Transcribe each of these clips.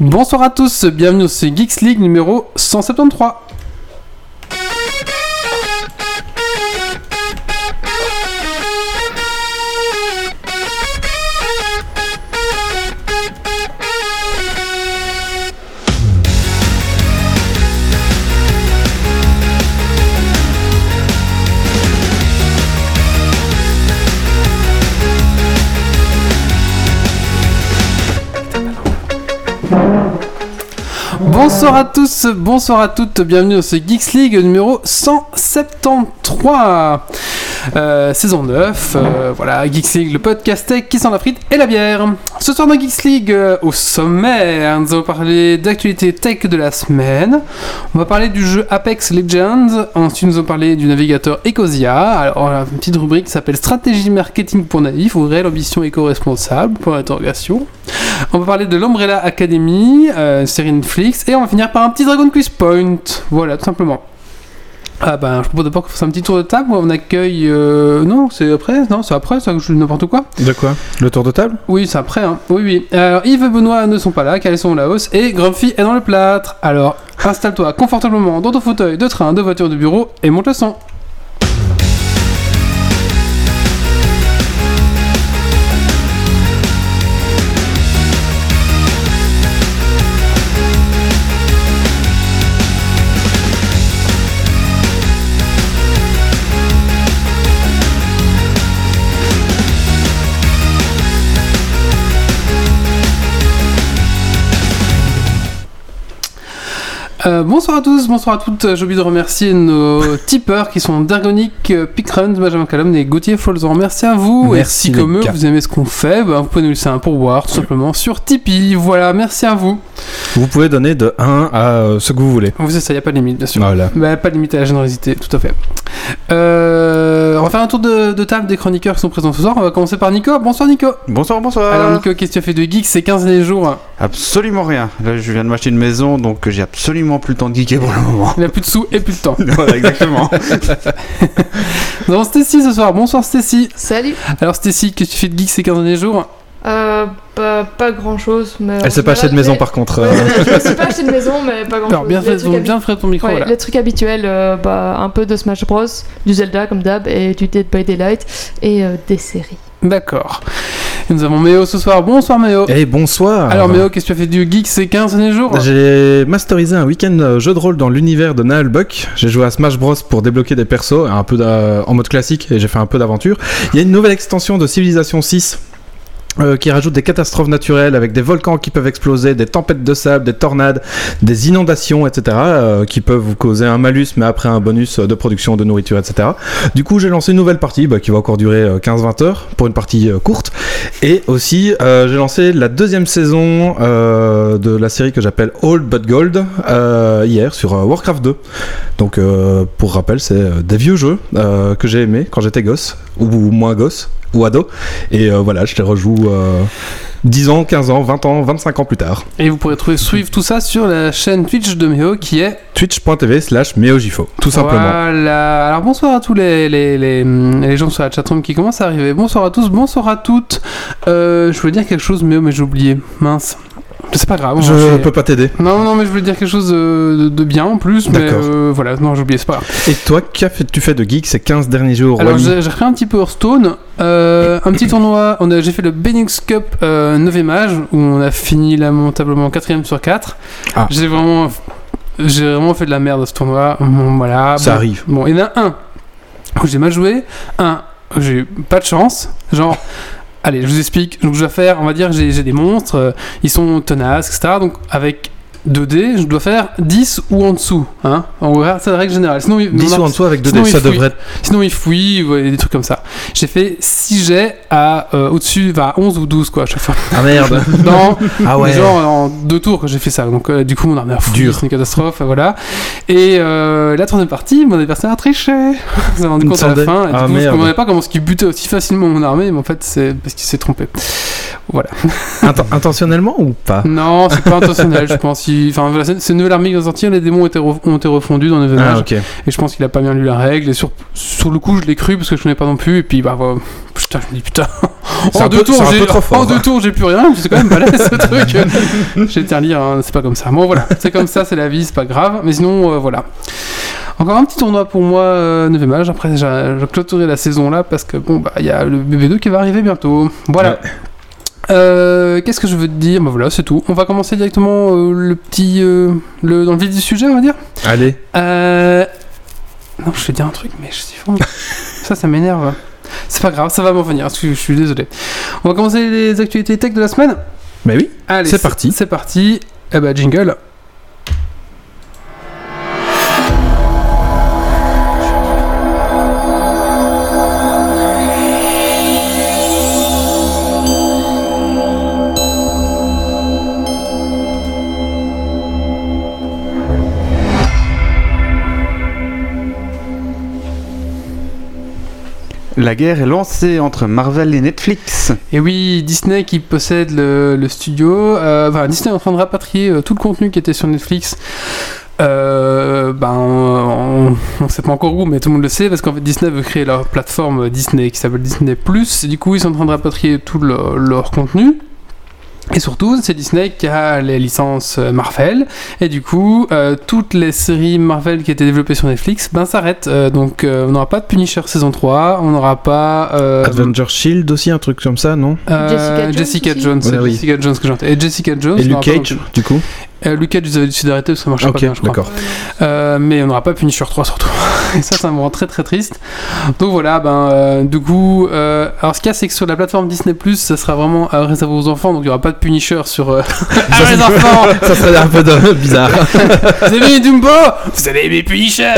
Bonsoir à tous, bienvenue sur Geeks League numéro 173. Bonsoir à tous, bonsoir à toutes, bienvenue dans ce Geeks League numéro 173. Euh, saison 9, euh, voilà, Geeks League, le podcast tech qui sent la frite et la bière. Ce soir dans Geeks League, euh, au sommet, nous allons parler d'actualité tech de la semaine. On va parler du jeu Apex Legends. Ensuite, nous allons parler du navigateur Ecosia. Alors, on a une petite rubrique qui s'appelle Stratégie marketing pour naïf ou réelle ambition éco-responsable pour l'interrogation. On va parler de l'Umbrella Academy, série Netflix, et on va finir par un petit Dragon Quiz Point. Voilà, tout simplement. Ah ben, je propose d'abord qu'on fasse un petit tour de table où on accueille... euh, Non, c'est après Non, c'est après, ça je n'importe quoi De quoi? Le tour de table? Oui, c'est après, hein. Oui, oui. Alors, Yves et Benoît ne sont pas là, car ils sont au Laos, et Grumpy est dans le plâtre. Alors, installe-toi confortablement dans ton fauteuil de train, de voiture, de bureau, et monte le son. Euh, bonsoir à tous, bonsoir à toutes. J'ai oublié de remercier nos tipeurs qui sont Dargonic, euh, Pickrun, Benjamin Calum et Gauthier Folzan. Merci à vous. Merci, et si comme eux, vous aimez ce qu'on fait, bah, vous pouvez nous laisser un pourboire tout simplement sur Tipeee. Voilà, merci à vous. Vous pouvez donner de 1 à euh, ce que vous voulez. Vous savez, ça, il n'y a pas de limite, bien sûr. Voilà. Bah, pas de limite à la générosité, tout à fait. Euh, on va faire un tour de, de table des chroniqueurs qui sont présents ce soir. On va commencer par Nico. Bonsoir Nico. Bonsoir, bonsoir. Alors Nico, qu'est-ce que tu as fait de geek ces 15 derniers jours Absolument rien. Là, je viens de m'acheter une maison, donc j'ai absolument plus le temps de geeker pour le moment. Il a plus de sous et plus de temps. voilà, exactement. Nous avons Stacy ce soir. Bonsoir Stacy. Salut Alors Stacy, qu'est-ce que tu fais de geek ces 15 derniers jours euh, pas, pas grand chose, mais. Elle s'est pas acheté de maison par contre. Ouais, euh. je suis pas acheté de maison, mais pas grand Alors chose. bien fait, bien fait ton micro. ouais, voilà. les trucs habituels, euh, bah, un peu de Smash Bros, du Zelda comme d'hab, et du Dead by Daylight, et euh, des séries. D'accord. Et nous avons Méo ce soir. Bonsoir Méo. Et bonsoir. Alors Méo, qu'est-ce que tu as fait du geek ces 15 derniers jours? J'ai masterisé un week-end euh, jeu de rôle dans l'univers de Naël Buck. J'ai joué à Smash Bros pour débloquer des persos, un peu en mode classique, et j'ai fait un peu d'aventure. Il y a une nouvelle extension de Civilization 6. Euh, qui rajoute des catastrophes naturelles avec des volcans qui peuvent exploser, des tempêtes de sable, des tornades, des inondations, etc. euh, qui peuvent vous causer un malus, mais après un bonus de production de nourriture, etc. Du coup, j'ai lancé une nouvelle partie bah, qui va encore durer euh, 15-20 heures pour une partie euh, courte. Et aussi, euh, j'ai lancé la deuxième saison euh, de la série que j'appelle Old But Gold euh, hier sur euh, Warcraft 2. Donc, euh, pour rappel, c'est euh, des vieux jeux euh, que j'ai aimés quand j'étais gosse, ou, moins gosse, ou ado. Et euh, voilà, je les rejoue euh, 10 ans, 15 ans, 20 ans, 25 ans plus tard. Et vous pourrez trouver suivre tout ça sur la chaîne Twitch de Méo qui est Twitch.tv slash MeoJifo, tout simplement. Voilà. Alors bonsoir à tous les, les, les, les gens sur la chatroom qui commencent à arriver. Bonsoir à tous, bonsoir à toutes. Euh, je voulais dire quelque chose, Méo, mais j'ai oublié. Mince. C'est pas grave. Je enchaîner. peux pas t'aider. Non, non, mais je voulais dire quelque chose de, de bien en plus, mais euh, voilà, non, oublié, c'est pas grave. Et toi, qu'as-tu fait de geek ces 15 derniers jours Alors j'ai refait un petit peu Hearthstone, euh, un petit tournoi, j'ai fait le Benix Cup euh, 9 âge, où on a fini lamentablement 4ème sur 4. Ah. J'ai vraiment, j'ai vraiment fait de la merde à ce tournoi, Bon, voilà. Ça Bon. arrive. Bon, il y en a un où j'ai mal joué, un où j'ai eu pas de chance, genre. Allez, je vous explique. Donc, je dois faire, on va dire, j'ai j'ai des monstres, euh, ils sont tenaces, etc. Donc, avec 2D, je dois faire 10 ou en dessous. Hein on va c'est la règle générale. Sinon, il- 10 non, ou en dessous avec 2 sinon, dés, il ça fouille. devrait être Sinon, il fouille, ouais, des trucs comme ça. J'ai fait 6 jets à euh, au-dessus, enfin, 11 ou 12 quoi à chaque fois. Ah merde Non, Ah ouais genre en deux tours que j'ai fait ça. Donc euh, du coup, mon armée a fouillé, c'est une catastrophe, voilà. Et euh, la troisième partie, mon adversaire a triché. Vous avez rendu compte à la fin. Et du Ah, coup, je merde. comprenais pas comment ce qu'il butait aussi facilement mon armée, mais en fait, c'est parce qu'il s'est trompé. Voilà. Inten- Intentionnellement ou pas? Non, c'est pas intentionnel, je pense. sorti. Enfin, voilà, c'est nouvelle armée qui vient de sortir. Les démons ont été, re- ont été refondus dans le Ah. Et je pense qu'il a pas bien lu la règle. Et sur, sur le coup, je l'ai cru parce que je connais pas non plus. Et puis, bah, voilà. putain, je me dis putain. En deux peu- tours, fort, en deux hein. tours, j'ai plus rien. C'est quand même balèze ce truc. J'ai été à lire, hein, c'est pas comme ça. Bon, voilà, c'est comme ça, c'est la vie, c'est pas grave. Mais sinon, euh, voilà. Encore un petit tournoi pour moi, euh, 9 âge. Après, j'ai clôturé la saison là parce que bon, bah, il y a le BB2 qui va arriver bientôt. Voilà. Ouais. Euh, Qu'est-ce que je veux te dire Bah voilà, c'est tout. On va commencer directement euh, le petit, euh, le, dans le vif du sujet, on va dire. Allez. Euh... Non, je vais dire un truc, mais je suis fond. ça, ça m'énerve. C'est pas grave, ça va m'en venir. Je, suis- je suis désolé. On va commencer les actualités tech de la semaine. Mais oui. Allez, C'est parti. C'est parti. Eh ben, jingle. La guerre est lancée entre Marvel et Netflix. Et oui, Disney qui possède le, studio. euh, Disney est en train de rapatrier euh, tout le contenu qui était sur Netflix. Euh, ben, on, on sait pas encore où, mais tout le monde le sait parce qu'en fait Disney veut créer leur plateforme Disney qui s'appelle Disney Plus. Du coup, ils sont en train de rapatrier tout leur contenu. Et surtout, c'est Disney qui a les licences euh, Marvel. Et du coup, euh, toutes les séries Marvel qui étaient développées sur Netflix ben, s'arrêtent. Euh, donc, euh, on n'aura pas de Punisher saison 3. On n'aura pas. euh, Avenger Shield aussi, un truc comme ça, non? Euh, Jessica Jones Jessica Jones, Ouais, oui. Jessica Jones que j'entends. Et Jessica Jones. Et Luke Cage, du coup? Euh, Cage, ils avaient décidé d'arrêter parce que ça marchait Ok, pas bien, je crois. Euh, mais on n'aura pas Punisher 3 surtout. Et ça, ça me rend très très triste. Donc voilà, ben, euh, du coup, euh, alors ce qu'il y a, c'est que sur la plateforme Disney, ça sera vraiment réservé aux enfants, donc il n'y aura pas de Punisher sur. Ah, les enfants Ça serait un peu bizarre. Vous avez aimé Dumbo? Vous allez aimer Punisher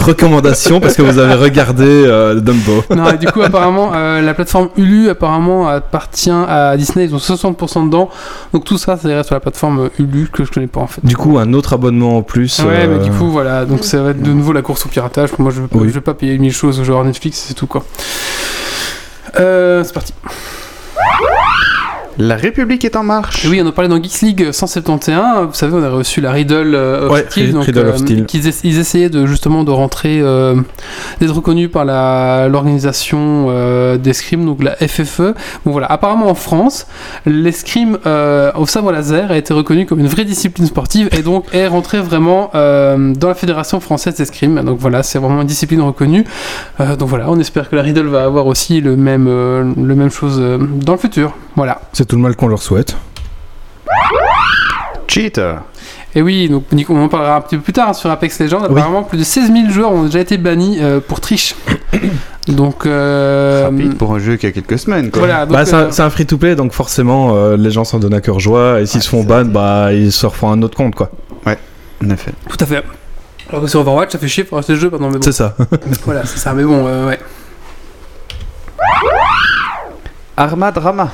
Recommandation parce que vous avez regardé Dumbo. Non, et du coup, apparemment, la plateforme Hulu apparemment appartient à Disney. Ils ont 60% dedans. Donc tout ça, ça irait sur la plateforme Hulu que je connais pas en fait. Du coup, un autre abonnement en plus. Ouais, euh, mais du coup, voilà. Donc ça va être de nouveau la course au piratage. Moi, je veux pas, Oui. je veux pas payer mille choses genre Netflix, c'est tout quoi. Euh, c'est parti. La République est en marche. Et oui, on en parlait dans Geeks League 171. Vous savez, on a reçu la Riddle euh, of Ouais, Steel. Rid- Riddle of Steel. qu'ils ess- ils essayaient de justement de rentrer, euh, d'être reconnus par la l'organisation euh, d'escrime, donc la FFE. Bon voilà, apparemment en France, l'escrime euh, au sabre laser a été reconnu comme une vraie discipline sportive et donc est rentré vraiment euh, dans la fédération française d'escrime. Donc voilà, c'est vraiment une discipline reconnue. Euh, donc voilà, on espère que la Riddle va avoir aussi le même, euh, le même chose euh, dans le futur. Voilà. C'est tout le mal qu'on leur souhaite. Cheater. Et oui, donc Nico, on en parlera un petit peu plus tard hein, sur Apex Legends. Oui. Apparemment, plus de 16 000 joueurs ont déjà été bannis euh, pour triche. donc, euh, Rapide pour un jeu qui a quelques semaines. Quoi. voilà. Donc, Bah, c'est euh, un- c'est un free-to-play, donc forcément, euh, les gens s'en donnent à cœur joie. Et s'ils se font ban, bah, ils se refont un autre compte, quoi. En effet. tout à fait. Alors que sur Overwatch, ça fait chier pour rester le jeu, mais bon. C'est ça. Voilà, c'est ça. Mais bon, euh, ouais. Arma Drama.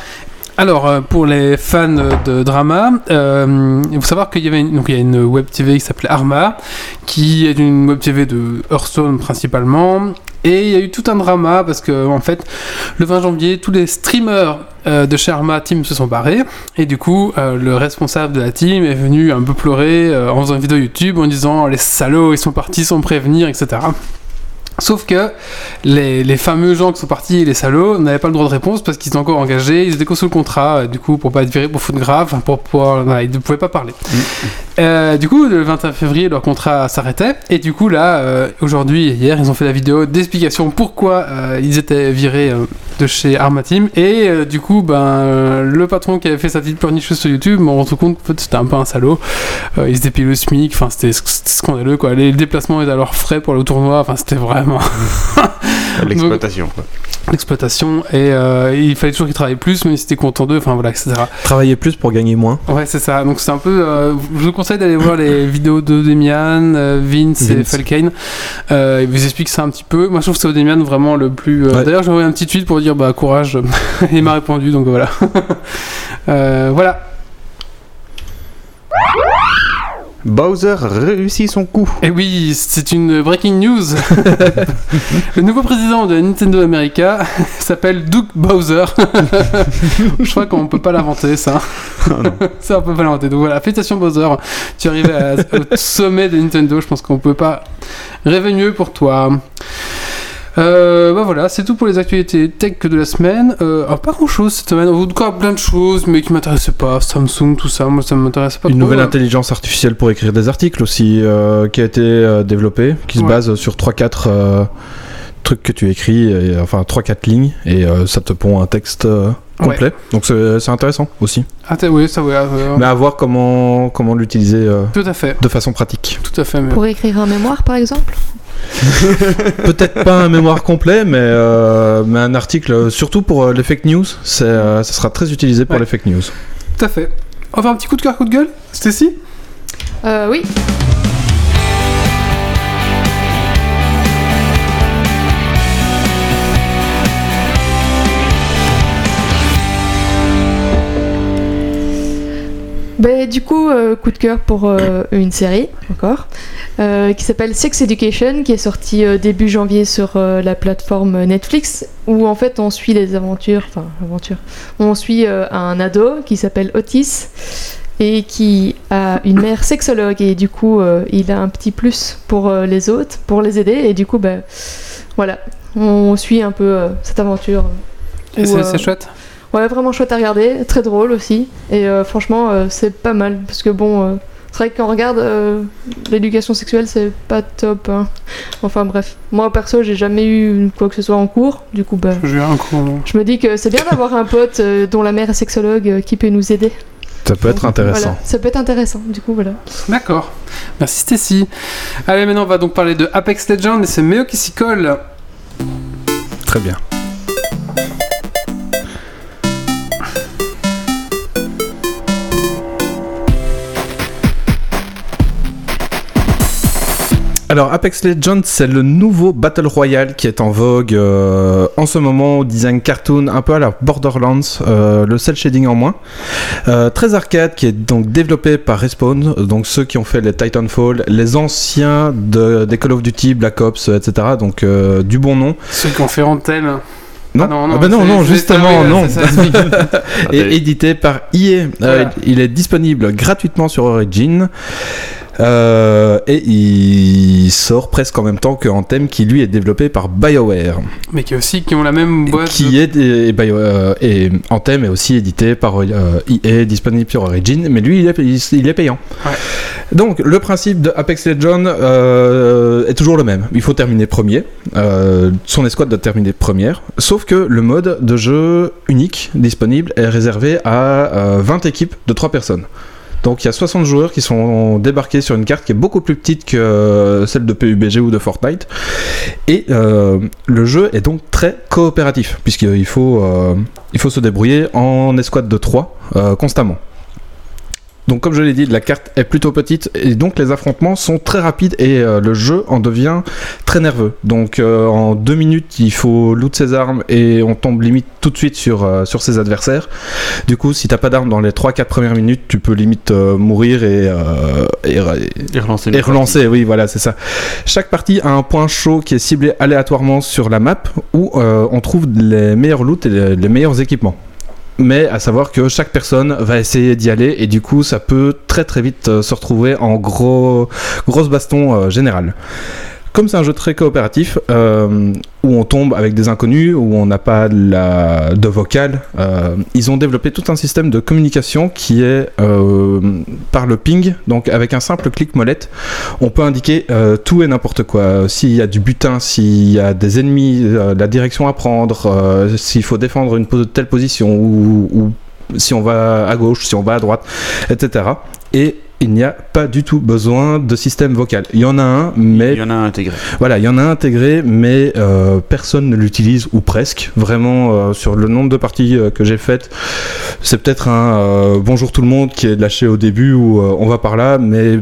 Alors, euh, pour les fans de drama, euh, il faut savoir qu'il y avait une, donc il y a une web TV qui s'appelait Arma, qui est une web TV de Hearthstone principalement. Et il y a eu tout un drama parce que, en fait, le 20 janvier, tous les streamers euh, de chez Arma Team se sont barrés. Et du coup, euh, le responsable de la team est venu un peu pleurer en faisant une vidéo YouTube en disant Les salauds, ils sont partis sans prévenir, etc. Sauf que les, fameux gens qui sont partis, les salauds, n'avaient pas le droit de réponse parce qu'ils étaient encore engagés, ils étaient sous le contrat, euh, du coup, pour pas être virés pour faute grave, pour pouvoir, ils ne pouvaient pas parler. Euh, du coup, le 21 février, leur contrat s'arrêtait, et du coup, là, euh, aujourd'hui hier, ils ont fait la vidéo d'explication pourquoi euh, ils étaient virés de chez Arma Team, et du coup, ben, le patron qui avait fait sa petite pleurnicheuse sur YouTube m'a rendu compte que c'était un peu un salaud. Ils se dépilaient le SMIC, enfin, c'était c'était scandaleux, quoi. Les déplacements étaient à leurs frais pour le tournoi, enfin, c'était vraiment L'exploitation. quoi. l'exploitation et euh, il fallait toujours qu'ils travaillent plus mais ils étaient contents d'eux enfin voilà etc Travailler plus pour gagner moins. ouais c'est ça donc c'est un peu euh, je vous conseille d'aller voir les vidéos de Demian euh, Vince, et. Falcane euh, ils vous expliquent ça un petit peu moi je trouve que c'est Demian vraiment le plus euh, Ouais. d'ailleurs j'ai envoyé un petit tweet pour dire bah courage il m'a répondu donc voilà Euh, voilà Bowser réussit son coup. Et oui, c'est une breaking news. le nouveau président de Nintendo America s'appelle Doug Bowser. Je crois qu'on peut pas l'inventer, ça. ça, on peut pas l'inventer. Donc voilà, félicitations Bowser. Tu es arrivé à- au sommet de Nintendo. Je pense qu'on peut pas rêver mieux pour toi. Euh, bah voilà, c'est tout pour les actualités tech de la semaine. Euh, alors, pas grand chose cette semaine. En tout cas, plein de choses, mais qui m'intéressaient pas. Samsung, tout ça, moi ça m'intéresse pas Une trop. nouvelle intelligence artificielle pour écrire des articles aussi euh, qui a été euh, développée, qui se Ouais. base sur 3-4 euh, trucs que tu écris, et, enfin 3-4 lignes, et euh, ça te pond un texte euh, complet. Donc c'est intéressant aussi. Ah, oui, ça, euh, Mais à voir comment, comment l'utiliser euh, Tout à fait, de façon pratique. tout à fait. mais- Pour écrire un mémoire, par exemple? Peut-être pas un mémoire complet, mais, euh, mais un article, surtout pour euh, les fake news, euh, ça sera très utilisé pour Ouais. les fake news. Tout à fait. On va faire un petit coup de cœur, coup de gueule? Stacy? Euh, Oui. Ben, du coup, euh, coup de cœur pour euh, une série, encore, euh, qui s'appelle Sex Education, qui est sortie début janvier sur la plateforme Netflix, où en fait on suit les aventures, enfin, aventures, on suit un ado qui s'appelle Otis, et qui a une mère sexologue, et du coup, il a un petit plus pour les autres, pour les aider, et du coup, ben, voilà, on suit un peu cette aventure. Et c'est chouette. Ouais, vraiment chouette à regarder, très drôle aussi. Et euh, franchement, euh, c'est pas mal. Parce que bon, euh, c'est vrai que quand on regarde euh, l'éducation sexuelle, c'est pas top. hein. Enfin bref, moi perso, j'ai jamais eu quoi que ce soit en cours. Du coup, bah, J'ai eu un bon. je me dis que c'est bien d'avoir un pote euh, dont la mère est sexologue euh, qui peut nous aider. Ça peut être intéressant. Voilà, ça peut être intéressant. Du coup, voilà. D'accord. Merci Stacy. Allez, maintenant on va donc parler de Apex Legends et c'est Méo qui s'y colle. Très bien. Alors Apex Legends, c'est le nouveau Battle Royale qui est en vogue euh, en ce moment au design cartoon, un peu à la Borderlands, euh, le cel shading en moins. Euh, très arcade, qui est donc développé par Respawn, donc ceux qui ont fait les Titanfall, les anciens de, des Call of Duty, Black Ops, etc. Donc euh, du bon nom. Ceux qui ont fait Anthem. Non, Ah non, non, Ah bah non, non, justement, ah oui, non. ça, c'est- et édité par EA. Euh, Voilà. il est disponible gratuitement sur Origin. Euh, et il sort presque en même temps que Anthem qui lui est développé par BioWare. Mais qui aussi qui ont la même boîte. qui est et, Bio- euh, et Anthem est aussi édité par euh, EA disponible sur Origin mais lui il est, il, il est payant. Ouais. donc le principe de Apex Legends euh, est toujours le même. Il faut terminer premier. Euh, son escouade doit terminer première. Sauf que le mode de jeu unique disponible est réservé à euh, 20 équipes de 3 personnes donc il y a 60 joueurs qui sont débarqués sur une carte qui est beaucoup plus petite que euh, celle de PUBG ou de Fortnite. Et euh, le jeu est donc très coopératif, puisqu'il faut, euh, il faut se débrouiller en escouade de 3 euh, constamment. Donc comme je l'ai dit, la carte est plutôt petite et donc les affrontements sont très rapides et euh, le jeu en devient très nerveux. Donc euh, en deux minutes, il faut loot ses armes et on tombe limite tout de suite sur, euh, sur ses adversaires. Du coup, si t'as pas d'armes dans les 3-4 premières minutes, tu peux limite mourir et, et- Et relancer. et relancer, oui, voilà, c'est ça. Chaque partie a un point chaud qui est ciblé aléatoirement sur la map où on trouve les meilleurs loots et les, les meilleurs équipements. Mais à savoir que chaque personne va essayer d'y aller et du coup ça peut très très vite euh, se retrouver en gros grosse baston euh, générale. Comme c'est un jeu très coopératif, euh, où on tombe avec des inconnus, où on n'a pas de, la, vocal, euh, ils ont développé tout un système de communication qui est euh, par le ping, donc avec un simple clic molette, on peut indiquer tout et n'importe quoi. S'il y a du butin, s'il y a des ennemis, la direction à prendre, s'il faut défendre une telle position, ou si on va à gauche, si on va à droite, etc. Et il n'y a pas du tout besoin de système vocal. Il y en a un, mais Il y en a un intégré. voilà, il y en a intégré, mais euh, personne ne l'utilise ou presque. Vraiment, euh, sur le nombre de parties euh, que j'ai faites, c'est peut-être un bonjour tout le monde qui est lâché au début ou on va par là, mais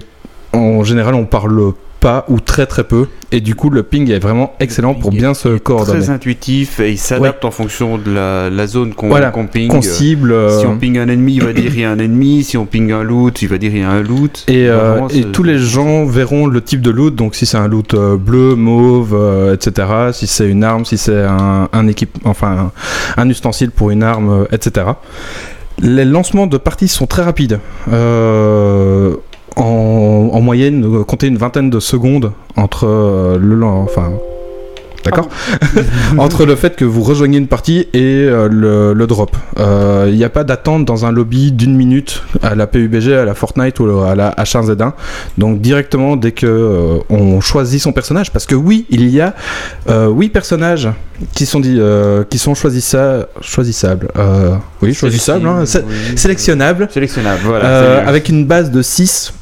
en général, on parle pas ou très très peu. Et du coup, le ping est vraiment excellent pour bien se coordonner. Très intuitif et il s'adapte en fonction de la, la zone qu'on Voilà, qu'on ping. Cible. Si euh, on ping un ennemi, il va dire il y a un ennemi. Si on ping un loot, il va dire il y a un loot. Et, euh, et tous les gens verront le type de loot, donc si c'est un loot euh, bleu, mauve, euh, etc., si c'est une arme, si c'est un, un équipe, enfin un, un ustensile pour une arme, euh, etc. Les lancements de parties sont très rapides. Euh, en, en moyenne, euh, comptez une vingtaine de secondes entre euh, le enfin D'accord Entre le fait que vous rejoignez une partie et euh, le, le drop. Euh, Il n'y a pas d'attente dans un lobby d'une minute à la PUBG, à la Fortnite ou à la H1Z1. Donc directement dès que euh, on choisit son personnage, parce que oui, il y a euh, huit personnages qui sont, dit, qui sont choisissa- choisissables. Oui, choisissables, hein, sé- Oui. sélectionnables. Sélectionnable, voilà. Avec une base de 6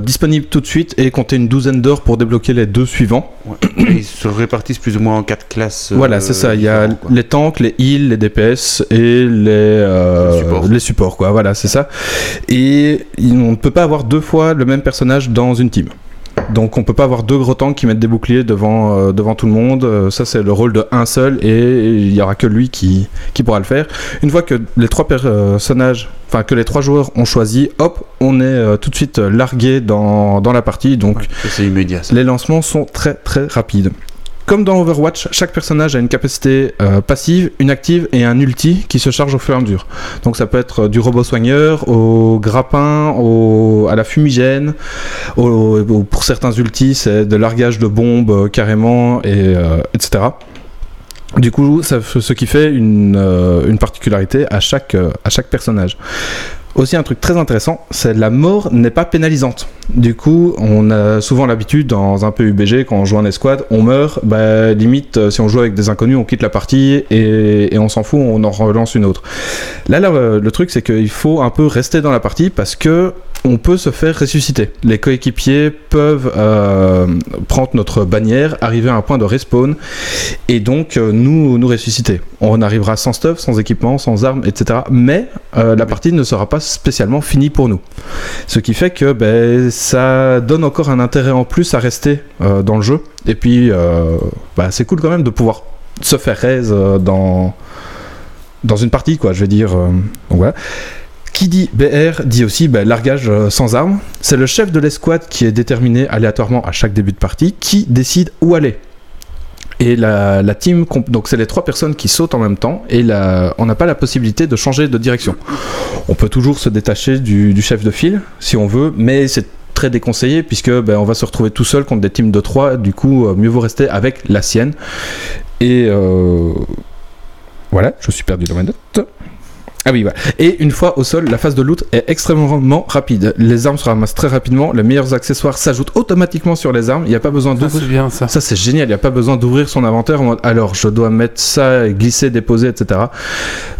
disponible tout de suite et compter une douzaine d'heures pour débloquer les deux suivants. Ouais. Ils se répartissent plus ou moins en quatre classes. euh, voilà, c'est ça. Il y a quoi. les tanks, les heals, les DPS et les, euh, Les supports. les supports, quoi. Voilà, c'est ça. Et on ne peut pas avoir deux fois le même personnage dans une team. Donc on peut pas avoir deux gros tanks qui mettent des boucliers devant, euh, devant tout le monde. Euh, ça c'est le rôle de un seul et il y aura que lui qui, qui pourra le faire. Une fois que les trois personnages, enfin que les trois joueurs ont choisi, hop, on est euh, tout de suite largué dans, dans la partie. Donc Ouais, ça, c'est immédiat. ça. les lancements sont très très rapides. Comme dans Overwatch, chaque personnage a une capacité euh, passive, une active et un ulti qui se charge au fur et à mesure. Donc ça peut être euh, du robot soigneur au grappin, à la fumigène, pour certains ultis c'est de largage de bombes euh, carrément, et, etc. Du coup, ça, ce qui fait une, particularité à chaque personnage. Aussi, un truc très intéressant, c'est la mort n'est pas pénalisante. Du coup, on a souvent l'habitude dans un PUBG, quand on joue en escouade, on meurt, bah, limite, euh, si on joue avec des inconnus, on quitte la partie et, on s'en fout, on en relance une autre. Là, là, euh, le truc, c'est qu'il faut un peu rester dans la partie parce que on peut se faire ressusciter. Les coéquipiers peuvent euh, prendre notre bannière, arriver à un point de respawn et donc euh, nous, nous ressusciter. On arrivera sans stuff, sans équipement, sans armes, etc. Mais euh, la partie ne sera pas spécialement finie pour nous. Ce qui fait que ben, ça donne encore un intérêt en plus à rester dans le jeu. Et puis, bah, c'est cool quand même de pouvoir se faire raise dans, une partie, quoi. Je veux dire. Qui dit BR dit aussi ben, largage euh, sans armes. C'est le chef de l'escouade qui est déterminé aléatoirement à chaque début de partie qui décide où aller. Et la, team, donc c'est les trois personnes qui sautent en même temps et on n'a pas la possibilité de changer de direction. On peut toujours se détacher du, chef de file si on veut, mais c'est très déconseillé puisque ben, on va se retrouver tout seul contre des teams de 3, du coup euh, mieux vaut rester avec la sienne. Et euh, voilà, je suis perdu dans ma note. Ah oui, voilà. Et une fois au sol, la phase de loot est extrêmement rapide. Les armes se ramassent très rapidement, les meilleurs accessoires s'ajoutent automatiquement sur les armes, il n'y a pas besoin Ça, d'ouvrir c'est bien ça. ça c'est génial, il n'y a pas besoin d'ouvrir son inventaire alors je dois mettre ça, glisser, déposer, etc.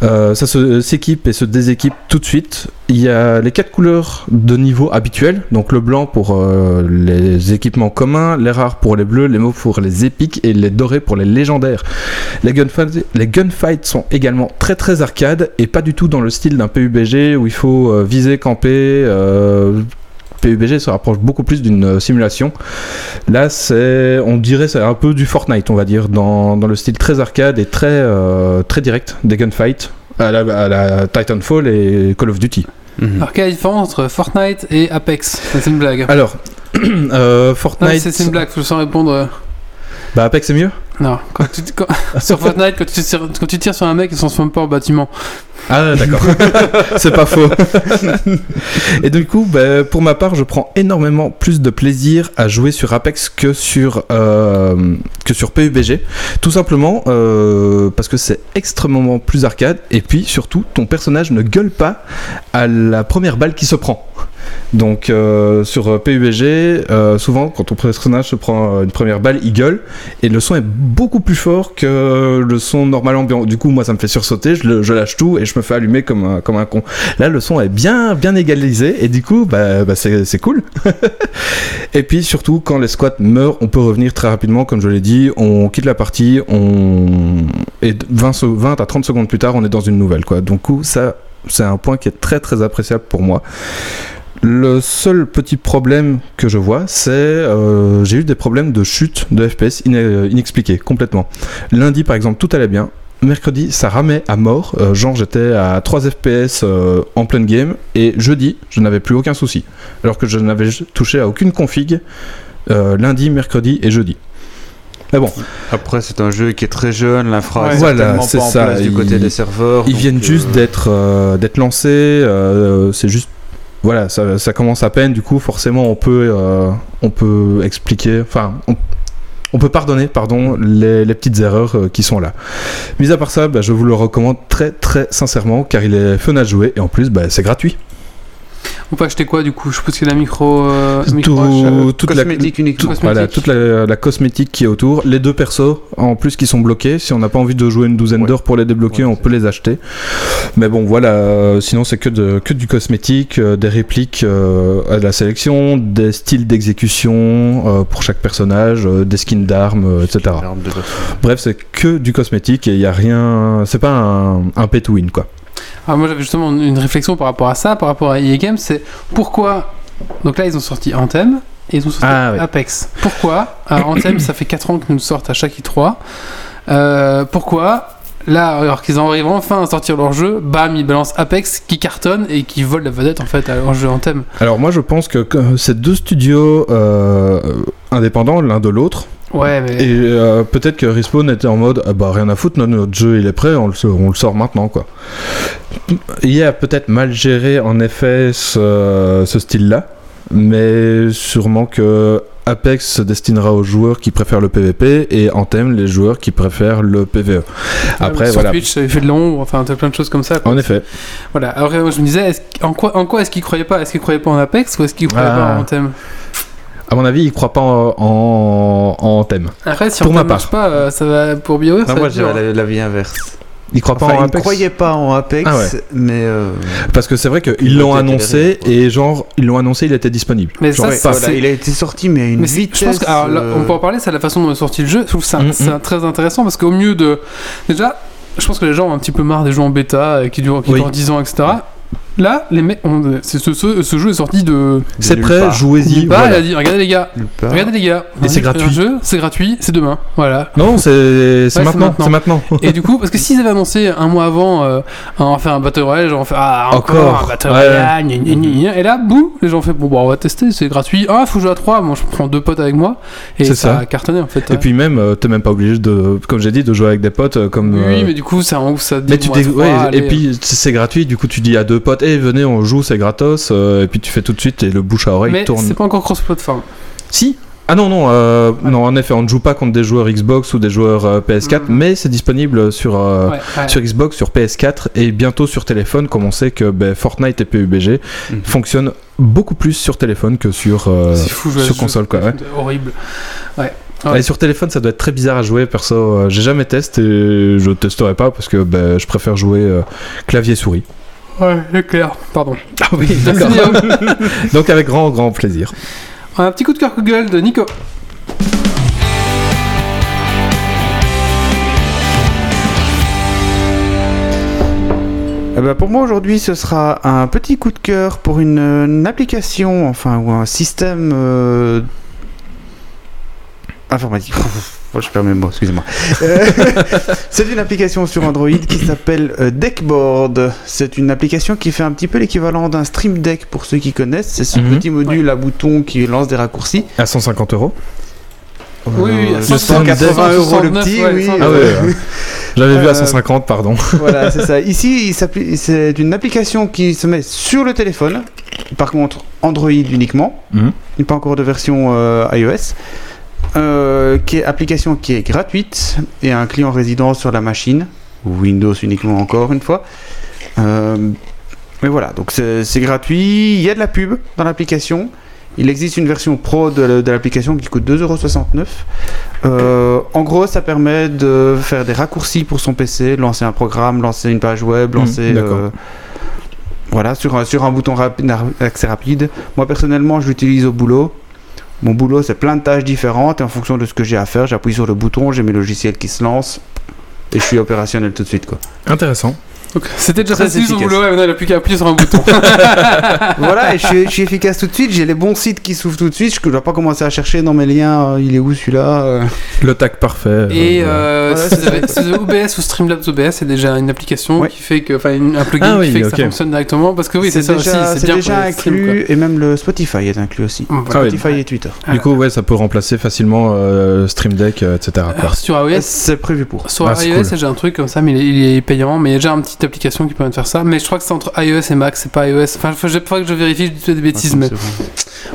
Euh, ça se- s'équipe et se déséquipe tout de suite. Il y a les quatre couleurs de niveau habituels, donc le blanc pour euh, les équipements communs, les rares pour les bleus, les mauves pour les épiques et les dorés pour les légendaires. Les gunfights, sont également très très arcade et pas du tout dans le style d'un PUBG où il faut euh, viser, camper. euh, PUBG se rapproche beaucoup plus d'une simulation. Là, c'est, on dirait, c'est un peu du Fortnite, on va dire, dans, dans le style très arcade et très, très direct des gunfights à la, à la Titanfall et Call of Duty. Alors, quelle est la différence entre Fortnite et Apex C'est une blague. Alors, euh, Fortnite. c'est une blague, faut sans répondre. euh, Bah, Apex c'est mieux Non, quand tu, quand- sur Fortnite, quand tu, tires, quand tu tires sur un mec, il se transforme pas en bâtiment. Ah d'accord, c'est pas faux. et du coup, bah, pour ma part, je prends énormément plus de plaisir à jouer sur Apex que sur euh, que sur PUBG, tout simplement euh, parce que c'est extrêmement plus arcade et puis surtout ton personnage ne gueule pas à la première balle qui se prend. Donc euh, sur PUBG, souvent quand ton personnage se prend une première balle, il gueule et le son est beaucoup plus fort que le son normal ambiant. Du coup, moi ça me fait sursauter, je, le- je lâche tout et je me fais allumer comme un, comme un con. Là, le son est bien bien égalisé et du coup, bah, bah, c'est cool. et puis surtout, quand les squats meurent, on peut revenir très rapidement, comme je l'ai dit, on quitte la partie, on et 20, se- 20 à 30 secondes plus tard, on est dans une nouvelle quoi. Donc coup, ça c'est un point qui est très très appréciable pour moi. Le seul petit problème que je vois, c'est euh, j'ai eu des problèmes de chute de FPS ine- inexpliqués, complètement. Lundi, par exemple, tout allait bien. Mercredi, ça ramait à mort. Euh, genre, j'étais à 3 FPS euh, en pleine game. Et jeudi, je n'avais plus aucun souci. Alors que je n'avais touché à aucune config euh, lundi, mercredi et jeudi. Mais bon, Après, c'est un jeu qui est très jeune, l'infra Ouais. Voilà, c'est en ça, place du côté ils- des serveurs. Ils viennent juste d'être d'être lancés. c'est juste voilà, ça, ça commence à peine. Du coup, forcément, on peut euh, on peut expliquer. Enfin, on, on peut pardonner, pardon, les, les petites erreurs euh, qui sont là. Mis à part ça, bah, je vous le recommande très très sincèrement car il est fun à jouer et en plus, bah, c'est gratuit. On peut acheter quoi du coup? Je suppose qu'il y a la micro. euh, Tout- micro achat. toute la, Cosmétique uniquement. Cosmétique. voilà, toute la, la cosmétique qui est autour, les deux persos en plus qui sont bloqués. Si on n'a pas envie de jouer une douzaine Ouais. d'heures pour les débloquer, Ouais, on peut les acheter. Mais bon, voilà. euh, sinon, c'est que, de, que du cosmétique, euh, des répliques euh, à la sélection, des styles d'exécution euh, pour chaque personnage, euh, des skins d'armes, euh, etc. Bref, c'est que du cosmétique et il y a rien. C'est pas un, un pay to win quoi. Ah, moi j'avais justement une réflexion par rapport à ça, par rapport à EA Games, c'est pourquoi. Donc là ils ont sorti Anthem et ils ont sorti Ah. Apex. Pourquoi Alors, Anthem ça fait 4 ans qu'ils nous sortent à chaque E3. Euh, pourquoi Là, alors qu'ils arrivent enfin à sortir leur jeu, bam, ils balancent Apex qui cartonne et qui vole la vedette en fait à leur jeu Anthem. Alors moi, je pense que, que ces deux studios euh, indépendants l'un de l'autre. Ouais, mais. Et euh, peut-être que Respawn était en mode ah bah rien à foutre, notre, jeu il est prêt, on le, sort- on le sort maintenant quoi. Il a peut-être mal géré en effet ce, ce style-là, mais sûrement que Apex se destinera aux joueurs qui préfèrent le PVP et Anthem les joueurs qui préfèrent le PVE. Après sur voilà. Twitch, ça fait de l'ombre, enfin, plein de choses comme ça. quoi. En effet. Voilà. Alors, je me disais, en quoi, en quoi est-ce qu'ils croyaient pas? Est-ce qu'ils croyaient pas en Apex ou est-ce qu'ils croyaient Ah. pas en Anthem? À mon avis, il croit pas en, en, en Anthem. Après, si Pour Anthem ma part. pas, euh, ça va pour BioWare, Non, ça moi, dur. dirais la, la vie inverse. Il croit pas Enfin, en il ne Apex. croyait pas en Apex, Ah ouais. mais euh, Parce que c'est vrai qu'ils Il l'ont annoncé et genre ils l'ont annoncé, il était disponible. Mais Genre, ça, voilà, il a été sorti, mais à une Mais vitesse. je pense que, alors, là, euh, on peut en parler, c'est la façon dont est sorti le jeu. Je trouve ça, Mm, mm. très intéressant parce qu'au mieux de. Déjà, je pense que les gens ont un petit peu marre des jeux en bêta qui durent, qui Oui. durent 10 ans, etc. Là, les mecs, ont- c'est ce, ce, ce jeu est sorti de. C'est nulle prêt, part. jouez-y. Nulle part, voilà. il a dit regardez les gars, nulle part. regardez les gars. Et c'est on a fait un gratuit. jeu, c'est gratuit, c'est demain. Voilà. Non, c'est c'est c'est maintenant, maintenant. c'est maintenant. Et du coup, parce que s'ils avaient annoncé un mois avant, euh, on va faire un Battle Royale, genre on fait ah, encore, Encore, un Battle ouais. Royale, gna, gna, gna, gna. et là, boum, les gens font bon, bah, on va tester, c'est gratuit. Ah, faut jouer à 3, moi je prends deux potes avec moi, et C'est ça, ça. a cartonné en fait. Et puis même, euh, t'es même pas obligé de, comme j'ai dit, de jouer avec des potes euh, comme. Oui, euh, mais du coup, ça, ça dit, mais tu bon, à dé- trois, ouais, allez, et puis c'est gratuit, du coup tu dis à deux potes, hey venez on joue, c'est gratos, euh, et puis tu fais tout de suite et le bouche à oreille mais tourne. c'est pas encore cross-platform. Si Ah non, non, euh, non, en effet, on ne joue pas contre des joueurs Xbox ou des joueurs euh, PS4, Mhm. mais c'est disponible sur, euh, Ouais, ouais. sur Xbox, sur PS4 et bientôt sur téléphone, comme on sait que ben, Fortnite et PUBG Mhm. fonctionnent beaucoup plus sur téléphone que sur, fou, sur console, quoi, horrible. Ouais. Ouais. Et sur téléphone, ça doit être très bizarre à jouer. Perso, j'ai jamais testé et je testerai pas parce que ben, je préfère jouer euh, clavier souris. Ouais, c'est clair. Pardon. Ah oui, Merci, Léo. Donc avec grand grand plaisir. Un petit coup de cœur Google de Nico. Eh ben, pour moi aujourd'hui, ce sera un petit coup de cœur pour une, une application, enfin, ou un système euh, informatique. Oh, je perds mes mots, excusez-moi. Euh, C'est une application sur Android qui s'appelle euh, Deckboard. C'est une application qui fait un petit peu l'équivalent d'un Stream Deck pour ceux qui connaissent. C'est ce Mhm. petit module à bouton qui lance des raccourcis. À 150 euros. Oui, oui, Euh, à 180 euros le 169, petit, ouais, oui. 100. Ah ouais, euh, ouais. J'avais vu à Euh, 150, pardon. voilà, c'est ça. Ici, c'est une application qui se met sur le téléphone. Par contre, Android uniquement. Mhm. Il n'y a pas encore de version euh, iOS. Euh, qui est application qui est gratuite et un client résident sur la machine. Windows uniquement encore une fois. Euh, mais voilà, donc c'est gratuit. Il y a de la pub dans l'application. Il existe une version pro de, l'application qui coûte 2,69€. Euh, en gros, ça permet de faire des raccourcis pour son PC, lancer un programme, lancer une page web, Mhm, lancer. voilà, sur un, sur un bouton rapide, accès rapide. Moi, personnellement, je l'utilise au boulot. Mon boulot, c'est plein de tâches différentes et en fonction de ce que j'ai à faire, j'appuie sur le bouton, j'ai mes logiciels qui se lancent et je suis opérationnel tout de suite. Quoi. Intéressant. Donc, C'était déjà Très facile son efficace. boulot, maintenant il n'a plus qu'à appuyer sur un bouton. voilà, et je suis, je suis efficace tout de suite. J'ai les bons sites qui s'ouvrent tout de suite. Je ne dois pas commencer à chercher dans mes liens. euh, il est où celui-là euh. Le tag parfait. Et euh, euh, Voilà, si c'est OBS ou Streamlabs OBS, c'est déjà une application Ouais. qui fait que, enfin, un plugin Ah qui fait que ça fonctionne directement. Parce que oui, c'est ça aussi, déjà, c'est c'est bien déjà streams, inclus. Et même le Spotify est inclus aussi. Ah oui. Spotify et Twitter. Du coup, ouais, ça peut remplacer facilement euh, Stream Deck, euh, etc. Alors, sur iOS, C'est prévu pour. Sur Ah, c'est iOS, cool. j'ai un truc comme ça, mais il est, payant. Mais il y a déjà une petite application qui permet de faire ça. Mais je crois que c'est entre iOS et Mac, c'est pas iOS. Enfin, il faudrait que je vérifie, je dis des bêtises. mais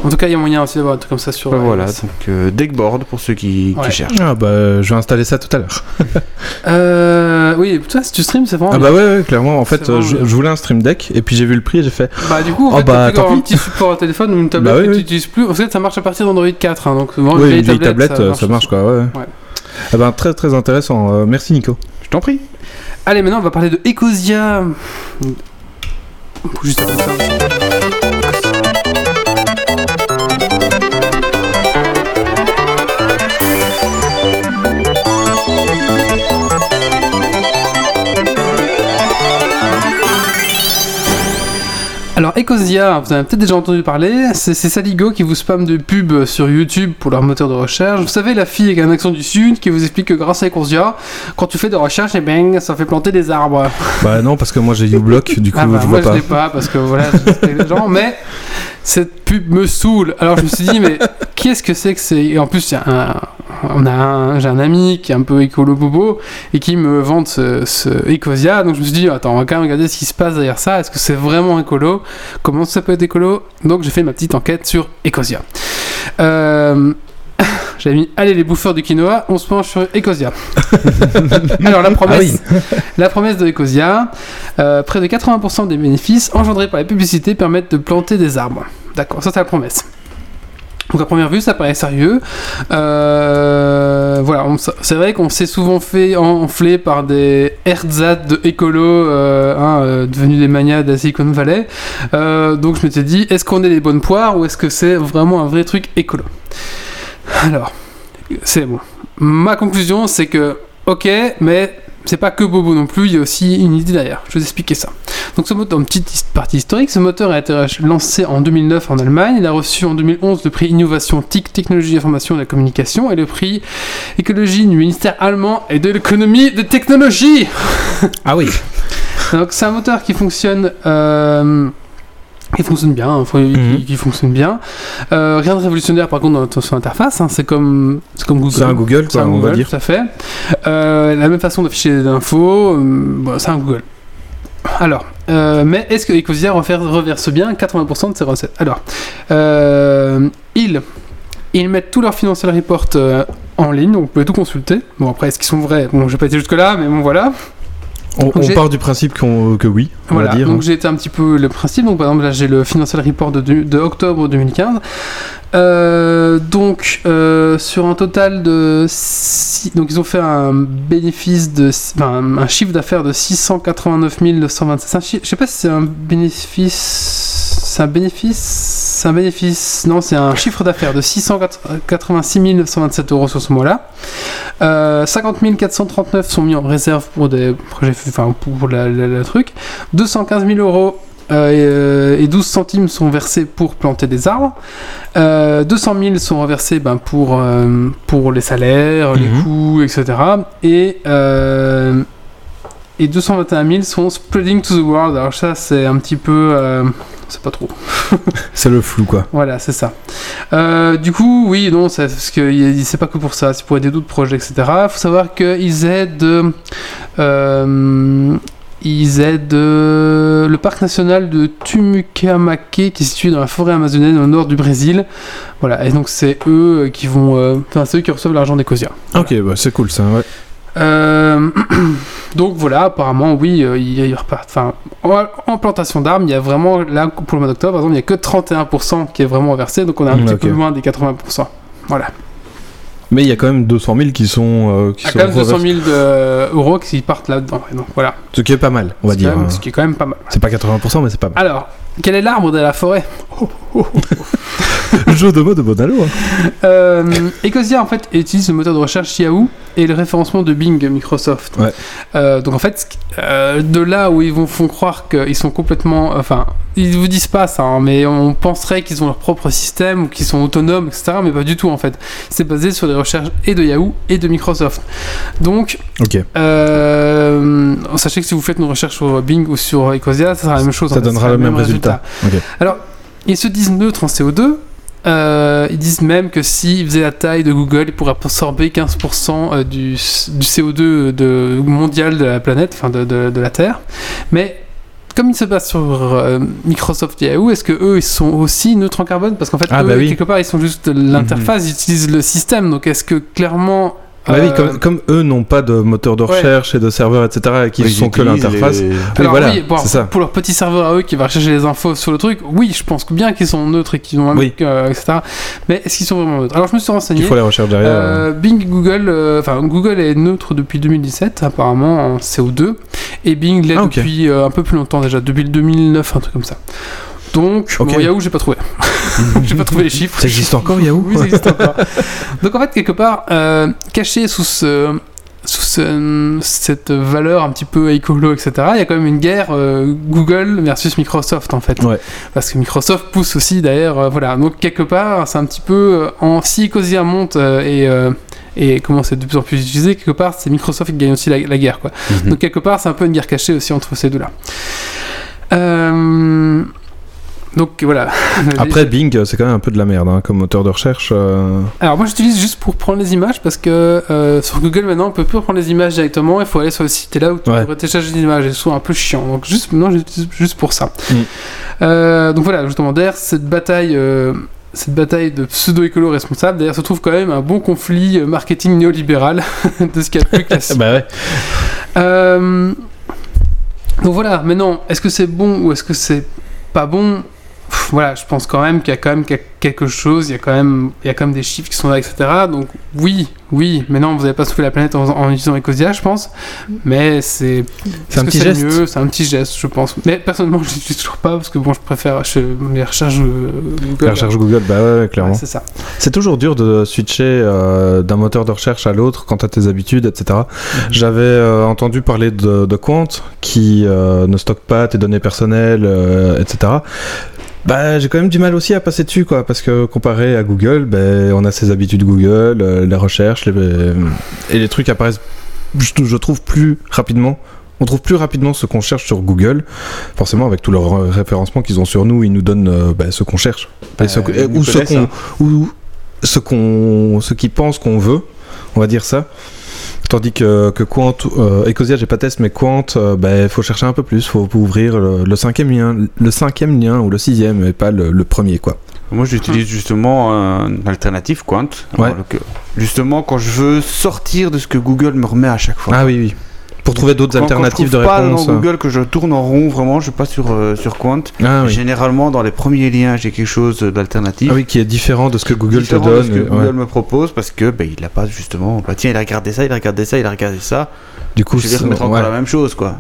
en tout cas, il y a moyen aussi d'avoir un truc comme ça sur Bah, voilà, iOS. donc euh, Deckboard pour ceux qui, cherchent. Ah bah, je vais installer ça tout à l'heure. Euh, oui, toi, si tu streams, c'est vraiment. Ah bah ouais, ouais, clairement. En fait, euh, je, voulais un Stream Deck et puis j'ai vu le prix et j'ai fait. Bah, du coup, en Oh, fait, bah, tant pis. petit support à téléphone ou une tablette Bah oui, que tu n'utilises plus. En fait, ça marche à partir d'Android 4. Hein, donc, vraiment, oui, une vieille tablette, euh, ça marche aussi. quoi. Ouais. Ouais. Ah ben très très intéressant. Euh, merci Nico. Je t'en prie. Allez, maintenant, on va parler de Ecosia. Juste après ça. Ecosia, vous en avez peut-être déjà entendu parler, c'est c'est Saligo qui vous spamme de pubs sur YouTube pour leur moteur de recherche. Vous savez, la fille avec un accent du sud qui vous explique que grâce à Ecosia, quand tu fais des recherches, et ben, ça fait planter des arbres. Bah non parce que moi j'ai uBlock du coup Ah bah, je moi vois je pas. l'ai pas parce que voilà, je les gens, mais cette pub me saoule. Alors je me suis dit, mais qu'est-ce que c'est que c'est Et en plus, il y a un- on a un- j'ai un ami qui est un peu écolo bobo et qui me vante ce, ce Ecosia. Donc je me suis dit, attends, on va quand même regarder ce qui se passe derrière ça. Est-ce que c'est vraiment écolo? Comment ça peut être écolo? Donc j'ai fait ma petite enquête sur Ecosia. Euh, J'avais mis Allez les bouffeurs du quinoa, on se penche sur Ecosia. Alors la promesse, Ah la promesse de Ecosia, euh, près de 80% des bénéfices engendrés par la publicité permettent de planter des arbres. D'accord, ça c'est la promesse. Donc à première vue, ça paraît sérieux. Euh, voilà, c'est vrai qu'on s'est souvent fait enfler par des ersatz de écolo euh, hein, euh, devenus des manias la Silicon Valley. Euh, donc je m'étais dit, est-ce qu'on est les bonnes poires ou est-ce que c'est vraiment un vrai truc écolo? Alors, c'est bon. Ma conclusion, c'est que, ok, mais c'est pas que Bobo non plus, il y a aussi une idée derrière. Je vais vous expliquer ça. Donc ce moteur, une petite partie historique, ce moteur a été lancé en 2009 en Allemagne. Il a reçu en 2011 le prix Innovation TIC, Technologie, Information et la Communication, et le prix Écologie du ministère allemand et de l'économie de technologie. Ah oui. Donc c'est un moteur qui fonctionne. euh, qui fonctionne bien, hein, faut- qui- Mhm. fonctionne bien. Euh, rien de révolutionnaire par contre dans son interface, hein, c'est comme, Google. C'est un Google quoi un on Google, va dire. Tout à fait. Euh, la même façon d'afficher des infos, euh, bon, c'est un Google. Alors, mais est-ce que Ecosia reverse bien 80% de ses recettes? Alors, ils, ils mettent tous leurs financial reports en ligne, donc vous pouvez tout consulter. Bon, après, est-ce qu'ils sont vrais? Bon, je vais pas été jusque-là, mais bon, voilà. On, part du principe que oui, on Voilà, va dire. donc j'ai été un petit peu le principe. Donc par exemple là j'ai le financial report de, de octobre 2015. Euh, donc euh, sur un total de six- donc ils ont fait un bénéfice de enfin, un chiffre d'affaires de 689 927. Un chi- Je sais pas si c'est un bénéfice, c'est un bénéfice, c'est un bénéfice. Non, c'est un chiffre d'affaires de 686 927 euros sur ce mois-là. Euh, 50 439 sont mis en réserve pour des projets, enfin pour la, la- la truc. 215 000 euros euh, et, euh, et 12 centimes sont versés pour planter des arbres. Euh, 200 000 sont reversés ben, pour, euh, pour les salaires, les Mhm. coûts, etc. Et, euh, et 221 000 sont spreading to the world. Alors ça, c'est un petit peu... euh, c'est pas trop. C'est le flou quoi. Voilà, c'est ça. Euh, du coup, oui, non, c'est parce que c'est pas que pour ça, c'est pour aider d'autres projets, etc. Il faut savoir qu'ils aident, euh, ils aident euh, le parc national de Tumukamake qui est situé dans la forêt amazonienne au nord du Brésil. Voilà, et donc c'est eux qui vont, euh, enfin c'est eux qui reçoivent l'argent d'Ecosia. Ok, bah, c'est cool ça. Ouais. Euh, donc voilà, apparemment, oui, euh, il. Enfin, en, en plantation d'arbres, il y a vraiment, là, pour le mois d'octobre, par exemple, il n'y a que 31% qui est vraiment versé, donc on est un Mm, petit peu loin des 80%. Voilà. Mais il y a quand même 200 000 qui sont. euh, qui Il y a quand même 200 reversés. 000 de- euros qui partent là-dedans. Donc voilà. Ce qui est pas mal, on va dire. même- hein. Ce qui est quand même pas mal. C'est pas 80%, mais c'est pas mal. Alors, quel est l'arbre de la forêt? Jeu de mots de Bonalo. hein. Euh, Ecosia en fait utilise le moteur de recherche Yahoo et le référencement de Bing Microsoft. Ouais. Euh, donc en fait, euh, de là où ils vont font croire qu'ils sont complètement, enfin, ils vous disent pas ça, hein, mais on penserait qu'ils ont leur propre système ou qu'ils sont autonomes, etc. Mais pas du tout en fait. C'est basé sur les recherches et de Yahoo et de Microsoft. Donc euh, sachez que si vous faites une recherche sur Bing ou sur Ecosia, ça sera la même chose. en Ça fait, donnera le même résultat. Alors, ils se disent neutres en CO2. Euh, ils disent même que s'ils faisaient la taille de Google, ils pourraient absorber 15% euh, du, du CO2 de, mondial de la planète, enfin de, de- de la Terre. Mais comme ils se basent sur euh, Microsoft et Yahoo, est-ce que eux ils sont aussi neutres en carbone? Parce qu'en fait, Ah, eux, bah oui. Mhm. quelque part, ils sont juste l'interface, ils utilisent le système. Donc, est-ce que clairement. Ah bah oui, euh, comme, comme eux n'ont pas de moteur de Ouais. recherche et de serveur, etc., et qui Ils sont que l'interface. les- Oui, Alors voilà, oui, bon, c'est ça. pour leur petit serveur à eux qui va rechercher les infos sur le truc, oui, je pense bien qu'ils sont neutres et qu'ils ont un Oui. euh, etc. Mais est-ce qu'ils sont vraiment neutres? Alors je me suis renseigné. Il faut les recherches derrière. Euh, Bing, Google, euh, enfin Google est neutre depuis 2017 apparemment en CO2 et Bing l'est Ah, depuis euh, un peu plus longtemps déjà, depuis le 2009 un truc comme ça. Donc Ok. bon, Yahoo j'ai pas trouvé, j'ai pas trouvé les chiffres. Ça existe encore, Yahoo Oui, ça existe encore. Donc en fait, quelque part, euh, caché sous, ce, sous ce- cette valeur un petit peu écolo, etc., il y a quand même une guerre euh, Google versus Microsoft, en fait. Ouais. Parce que Microsoft pousse aussi, d'ailleurs, euh, voilà. Donc quelque part, c'est un petit peu... en, si Ecosia monte et... et comment c'est de plus en plus utilisé, quelque part, c'est Microsoft qui gagne aussi la, la guerre, quoi. Mhm. Donc quelque part, c'est un peu une guerre cachée aussi entre ces deux-là. Euh, donc voilà. Après, Bing, c'est quand même un peu de la merde hein, comme moteur de recherche. euh. Alors moi j'utilise juste pour prendre les images parce que euh, sur Google maintenant on peut plus prendre les images directement, il faut aller sur le site et là où tu Ouais. peux télécharger des images et c'est un peu chiant. Donc juste maintenant j'utilise juste pour ça. Mm. Euh, donc voilà, justement derrière cette bataille euh, cette bataille de pseudo-écolo responsable, d'ailleurs se trouve quand même un bon conflit marketing néolibéral de ce qu'il y a de plus classique. Bah ouais. Euh, donc voilà, maintenant, est-ce que c'est bon ou est-ce que c'est pas bon? Voilà, je pense quand même qu'il y a quand même quel- quelque chose, il y a quand même, il y a quand même des chiffres qui sont là, etc. Donc oui, oui, mais non, vous n'allez pas sauver la planète en, en utilisant Ecosia, je pense. Mais c'est... C'est un petit geste. mieux? C'est un petit geste, je pense. Mais personnellement, je l'utilise toujours pas parce que bon, je préfère je, les recherches euh, Google. La recherche Google, bah ouais, Ouais, clairement. c'est ça. C'est toujours dur de switcher euh, d'un moteur de recherche à l'autre quant à tes habitudes, etc. J'avais euh, entendu parler de, de Quant qui euh, ne stocke pas tes données personnelles, etc. Bah, j'ai quand même du mal aussi à passer dessus, quoi, parce que comparé à Google, ben, on a ses habitudes Google, euh, les recherches, les, euh, et les trucs apparaissent, je, je trouve, plus rapidement. On trouve plus rapidement ce qu'on cherche sur Google. Forcément, avec tout leur référencement qu'ils ont sur nous, ils nous donnent euh, bah, ce qu'on cherche. Et ce nous ou ce qu'on hein. ou ce qu'on ce qu'ils pensent qu'on veut, on va dire ça. Tandis que, que Quant, euh, Ecosia, j'ai pas test, mais Quant, euh, ben, faut chercher un peu plus, faut ouvrir le, le cinquième lien, le cinquième lien ou le sixième, et pas le, le premier, quoi. Moi, j'utilise justement un alternative Quant. Ouais. Alors que- justement, quand je veux sortir de ce que Google me remet à chaque fois. Ah oui, oui. Pour trouver d'autres alternatives quand de je pas réponse. dans Google que je tourne en rond, vraiment, je passe sur, euh, sur Quant. Ah oui. Généralement, dans les premiers liens, j'ai quelque chose d'alternatif. Ah oui, qui est différent de ce que Google te de donne. ce que ouais. Google me propose parce que ben, il a pas justement. Bah, tiens, il a regardé ça, il a regardé ça, il a regardé ça. Du coup, je vais remettre encore ouais. la même chose, quoi.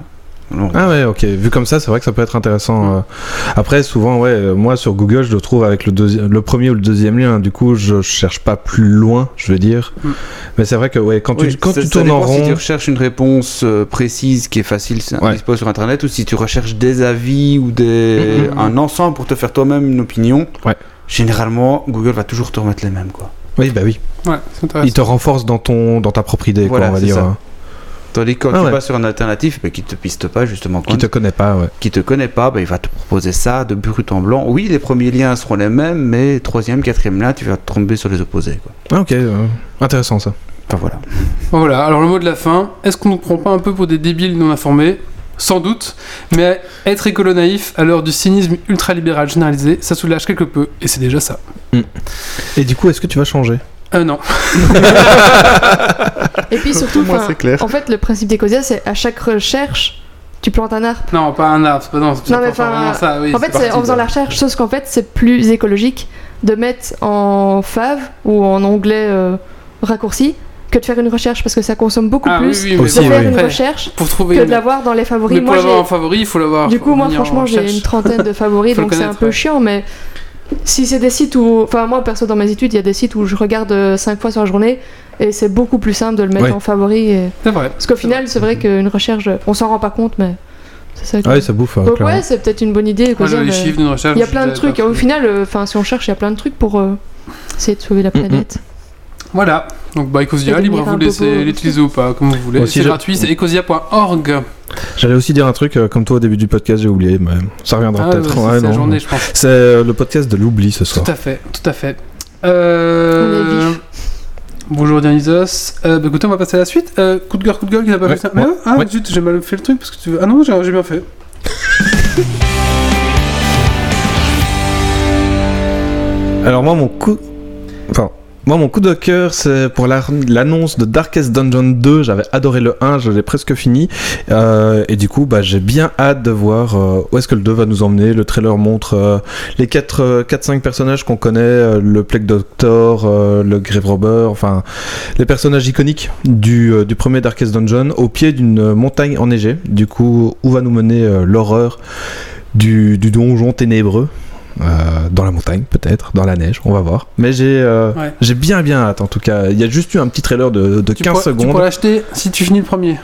Ah ouais, ok. Vu comme ça, c'est vrai que ça peut être intéressant. euh. Après, souvent, ouais, euh, moi sur Google, je le trouve avec le, le premier ou le deuxième lien. Du coup, je cherche pas plus loin, je veux dire. Mm. Mais c'est vrai que ouais, quand Oui, tu, quand ça- tu ça tournes en dépend Si rond, tu recherches une réponse euh, précise qui est facile, c'est Ouais. disponible sur internet, ou si tu recherches des avis ou des... Mhm. un ensemble pour te faire toi-même une opinion, Ouais. généralement Google va toujours te remettre les mêmes. Quoi. oui, bah oui, Ouais, c'est intéressant. il te renforce dans ton, dans ta propre idée, Voilà, quoi, on va c'est dire. ça. Tandis que quand Ah tu ouais. vas sur un alternatif ben, qui te piste pas, justement, Qui te connaît pas, ouais. qui te connaît pas, ben, il va te proposer ça de brut en blanc. Oui, les premiers liens seront les mêmes, mais troisième, quatrième lien, tu vas te tomber sur les opposés. Quoi. Ah, ok, euh, intéressant ça. Enfin voilà. Bon, Voilà, alors le mot de la fin, est-ce qu'on ne prend pas un peu pour des débiles non informés? Sans doute, mais être écolo naïf à l'heure du cynisme ultralibéral généralisé, ça soulage quelque peu, et c'est déjà ça. Et du coup, est-ce que tu vas changer? Euh, non. Et puis surtout, Moi, c'est clair. en fait, le principe d'Ecosia, c'est à chaque recherche, tu plantes un arbre. Non, pas un arbre, c'est pas, non, c'est Non, pas mais enfin, ça, oui, en fait, c'est en faisant de- la recherche, sauf qu'en fait, c'est plus écologique de mettre en fave ou en onglet euh, raccourci que de faire une recherche parce que ça consomme beaucoup Ah, oui, plus oui, mais Aussi, de faire oui. une après, recherche Pour trouver que une- de l'avoir dans les Mais favoris. pour Moi, l'avoir en favori, il faut l'avoir. Du coup, moi, franchement, j'ai une trentaine de favoris, donc c'est un peu ouais. chiant, mais si c'est des sites où. Enfin, moi, perso, dans mes études, il y a des sites où je regarde 5 fois sur la journée et c'est beaucoup plus simple de le mettre Ouais. en favori. et- C'est vrai. Parce qu'au final, c'est vrai qu'une recherche, on s'en rend pas compte, mais c'est ça. que- oui, ça bouffe. euh, Donc, clairement. ouais, c'est peut-être une bonne idée. Quoi, j'ai les mais- chiffres d'une recherche. Il y a plein de trucs. Au final, euh, enfin, si on cherche, il y a plein de trucs pour euh, essayer de sauver la planète. Voilà. Donc, bah, Ecosia, libre à vous laisser l'utiliser ou pas, comme vous voulez. Aussi, C'est je- gratuit, c'est ecosia.org. J'allais aussi dire un truc, euh, comme toi au début du podcast, j'ai oublié, mais ça reviendra Ah, peut-être. bah, Ouais, c'est journée, je pense. C'est euh, le podcast de l'oubli ce soir. Tout à fait, tout à fait. Euh... Bonjour Dionysos. Euh, bah, écoutez, on va passer à la suite. Euh, coup de gueule, coup de gueule, qui n'a pas Ouais, fait ça. Mais ah, ouais. zut, j'ai mal fait le truc parce que tu veux. Ah non, j'ai j'ai bien fait. Alors moi mon coup, enfin moi mon coup de cœur c'est pour la- l'annonce de Darkest Dungeon 2. J'avais adoré le 1, je l'ai presque fini Euh, et du coup bah j'ai bien hâte de voir euh, où est-ce que le 2 va nous emmener. Le trailer montre euh, les 4 4-5 personnages qu'on connaît, le Plague Doctor, le Grave Robber, enfin les personnages iconiques du, premier Darkest Dungeon au pied d'une montagne enneigée. Du coup où va nous mener l'horreur du donjon ténébreux? Euh, dans la montagne, peut-être, dans la neige, on va voir. Mais j'ai euh, Ouais. j'ai bien bien hâte en tout cas. Il y a juste eu un petit trailer de, de Tu 15 pourras- Tu secondes. pourras l'acheter si tu finis le premier.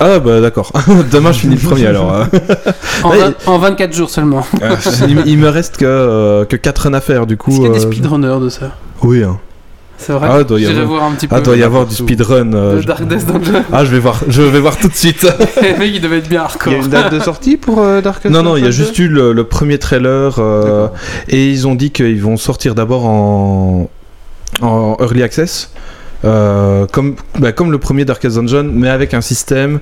Ah bah d'accord. Demain je finis le premier alors. euh. En, Ouais, vingt- en 24 jours seulement. il, il me reste que, que 4 runs à faire du coup. Est-ce qu'il y a des speedrunners de ça Oui. hein. C'est vrai Ah, doit y avoir- voir un petit peu. Ah doit y avoir du speedrun. euh, De je- Dark Death Dungeon. Ah je vais voir, je vais voir tout de suite. Le mec, il devait être bien Il hardcore. y a une date de sortie pour euh, Darkest non non, il y a juste eu le, le premier trailer euh, et ils ont dit qu'ils vont sortir d'abord en en early access. Euh, comme, bah, comme le premier Darkest Dungeon, mais avec un système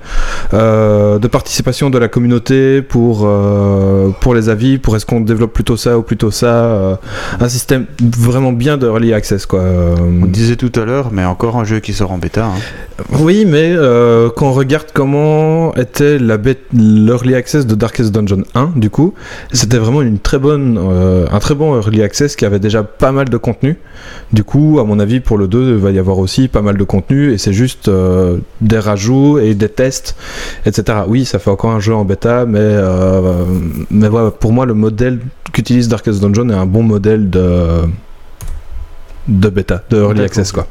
euh, de participation de la communauté pour, euh, pour les avis, pour est-ce qu'on développe plutôt ça ou plutôt ça. un système vraiment bien de early access. Quoi. On disait tout à l'heure, mais encore un jeu qui sort en bêta. hein. oui, mais quand on regarde comment était la l'early access de Darkest Dungeon 1, du coup, c'était vraiment une très bonne, un très bon early access qui avait déjà pas mal de contenu. Du coup, à mon avis, pour le 2, il va y avoir aussi pas mal de contenu et c'est juste euh, des rajouts et des tests, etc. Oui, ça fait encore un jeu en bêta, mais, euh, mais voilà, pour moi, le modèle qu'utilise Darkest Dungeon est un bon modèle de, de bêta, de early access, quoi.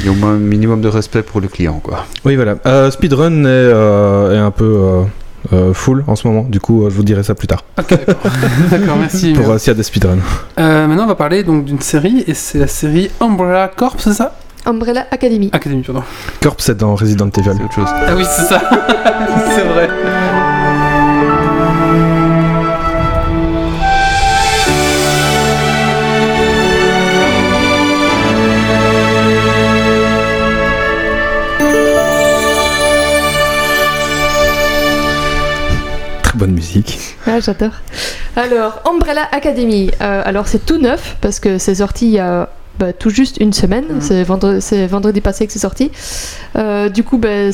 Il y a au moins un minimum de respect pour le client, quoi. Oui, voilà. Euh, speedrun est, euh, est un peu euh, full en ce moment. Du coup, euh, je vous dirai ça plus tard. Ok, d'accord. Merci. Pour euh, s'il y a des speedruns. Maintenant, on va parler donc d'une série, et c'est la série Umbrella Corp, c'est ça? Umbrella Academy. Academy, pardon. Corp, c'est dans Resident Evil. C'est autre chose. Ah oui, c'est ça. c'est vrai. Très bonne musique. Ah, j'adore. Alors, Umbrella Academy. Euh, alors, c'est tout neuf parce que c'est sorti il y a bah, tout juste une semaine. Mhm. C'est vendredi, passé que c'est sorti. Euh, du coup, bah,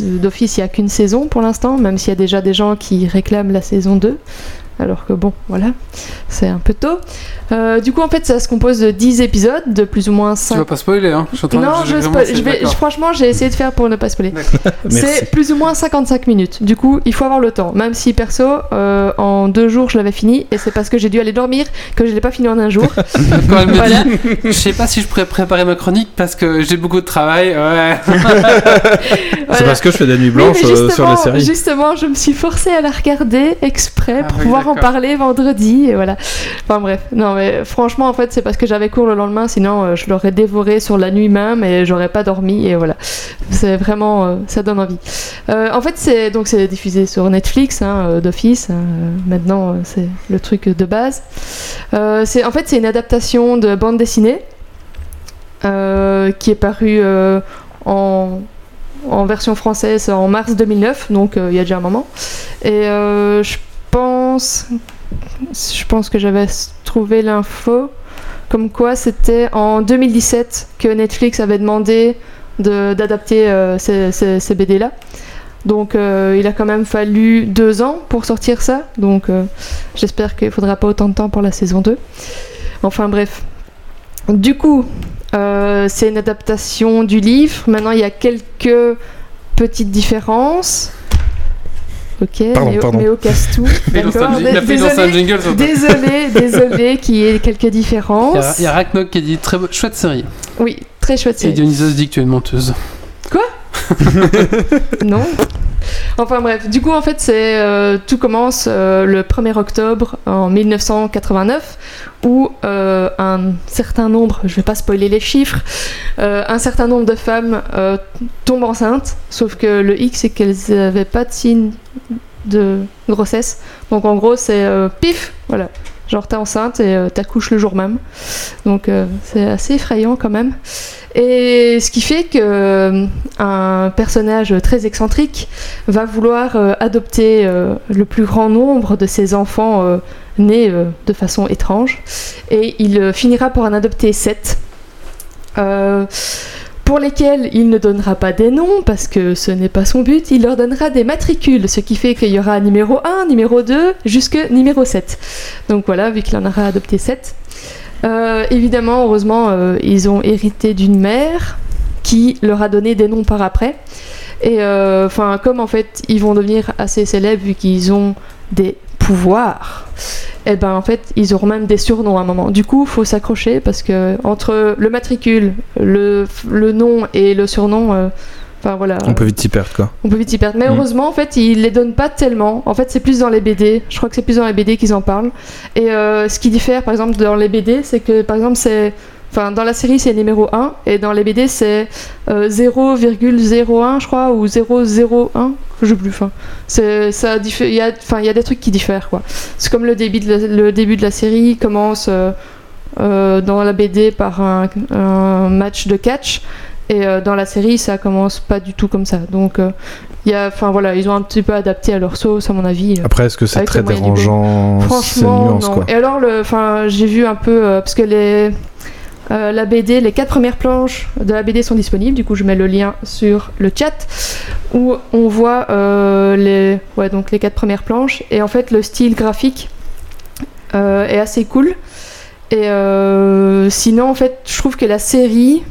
d'office, il n'y a qu'une saison pour l'instant, même s'il y a déjà des gens qui réclament la saison 2. Alors que bon, voilà, c'est un peu tôt. Euh, du coup, en fait, ça se compose de 10 épisodes, de plus ou moins Tu 5 vas pas spoiler, hein. Je suis en train de- non, je, spoil- je vais, franchement, j'ai essayé de faire pour ne pas spoiler. C'est plus ou moins 55 minutes. Du coup, il faut avoir le temps. Même si perso, euh, en deux jours, je l'avais fini, et c'est parce que j'ai dû aller dormir que je l'ai pas fini en un jour. Quand elle me Voilà. dit, je sais pas si je pourrais préparer ma chronique parce que j'ai beaucoup de travail. Ouais. C'est parce que je fais des nuits blanches euh, sur les justement, séries. justement, je me suis forcée à la regarder exprès Ah pour oui, pouvoir en parler vendredi, et voilà. Enfin bref, non mais franchement, en fait, c'est parce que j'avais cours le lendemain, sinon euh, je l'aurais dévoré sur la nuit même et j'aurais pas dormi, et voilà. C'est vraiment, euh, ça donne envie. Euh, en fait, c'est donc c'est diffusé sur Netflix, hein, d'office. hein, maintenant, c'est le truc de base. C'est en fait c'est une adaptation de bande dessinée qui est parue en en version française en mars 2009, donc euh, il y a déjà un moment. Et euh, je je pense que j'avais trouvé l'info comme quoi c'était en 2017 que Netflix avait demandé de- d'adapter euh, ces, BD-là. Donc euh, il a quand même fallu deux ans pour sortir ça. Donc euh, j'espère qu'il faudra pas autant de temps pour la saison 2. Enfin bref. Du coup, c'est une adaptation du livre. Maintenant, il y a quelques petites différences. Ok, Pardon, Méo, pardon. Méo casse tout. Il a lancé D'accord. a Désolé, jingle. sur- désolé, désolé qu'il y ait quelques a, différences. il y a Ragnok qui a dit très chouette série. Oui, très chouette Et série. Dionysos dit que tu es une menteuse. Non. Enfin bref, du coup en fait c'est euh, tout commence euh, le 1er octobre en 1989 où euh, un certain nombre, je vais pas spoiler les chiffres, un certain nombre de femmes tombent enceintes, sauf que le hic c'est qu'elles n'avaient pas de signe de grossesse. Donc en gros c'est pif, voilà. Genre, t'es enceinte et euh, t'accouches le jour même. Donc, euh, c'est assez effrayant quand même. Et ce qui fait que euh, un personnage très excentrique va vouloir euh, adopter le plus grand nombre de ses enfants nés de façon étrange. Et il finira par en adopter 7 pour lesquels il ne donnera pas des noms parce que ce n'est pas son but, il leur donnera des matricules, ce qui fait qu'il y aura numéro 1, numéro 2, jusque numéro 7. Donc voilà, vu qu'il en aura adopté 7. Euh, évidemment, heureusement, euh, ils ont hérité d'une mère qui leur a donné des noms par après. Et euh, enfin, comme en fait, ils vont devenir assez célèbres vu qu'ils ont des pouvoirs, et ben en fait, ils auront même des surnoms à un moment. Du coup, faut s'accrocher parce que entre le matricule, le, le nom et le surnom, euh, enfin voilà. On peut vite s'y perdre, quoi. On peut vite y perdre. Mais Mm. heureusement, en fait, ils les donnent pas tellement. En fait, c'est plus dans les BD. Je crois que c'est plus dans les BD qu'ils en parlent. Et euh, ce qui diffère, par exemple, dans les BD, c'est que, par exemple, c'est. Enfin, dans la série, c'est numéro 1. Et dans les BD, c'est euh, 0,01, je crois, ou 001. Je sais plus. Enfin, c'est- ça diffère- il y a, enfin, il y a des trucs qui diffèrent, quoi. C'est comme le début de la, le début de la série commence euh, euh, dans la BD par un, un match de catch. Et euh, dans la série, ça commence pas du tout comme ça. Donc, euh, il y a, enfin voilà, ils ont un petit peu adapté à leur sauce, à mon avis. Après, est-ce que c'est très dérangeant Franchement, nuances, non. quoi? Et alors, enfin, j'ai vu un peu euh, parce que les euh, les quatre premières planches de la BD sont disponibles. Du coup, je mets le lien sur le chat où on voit euh, les, ouais, donc les quatre premières planches. Et en fait, le style graphique euh, est assez cool. Et sinon, en fait, je trouve que la série,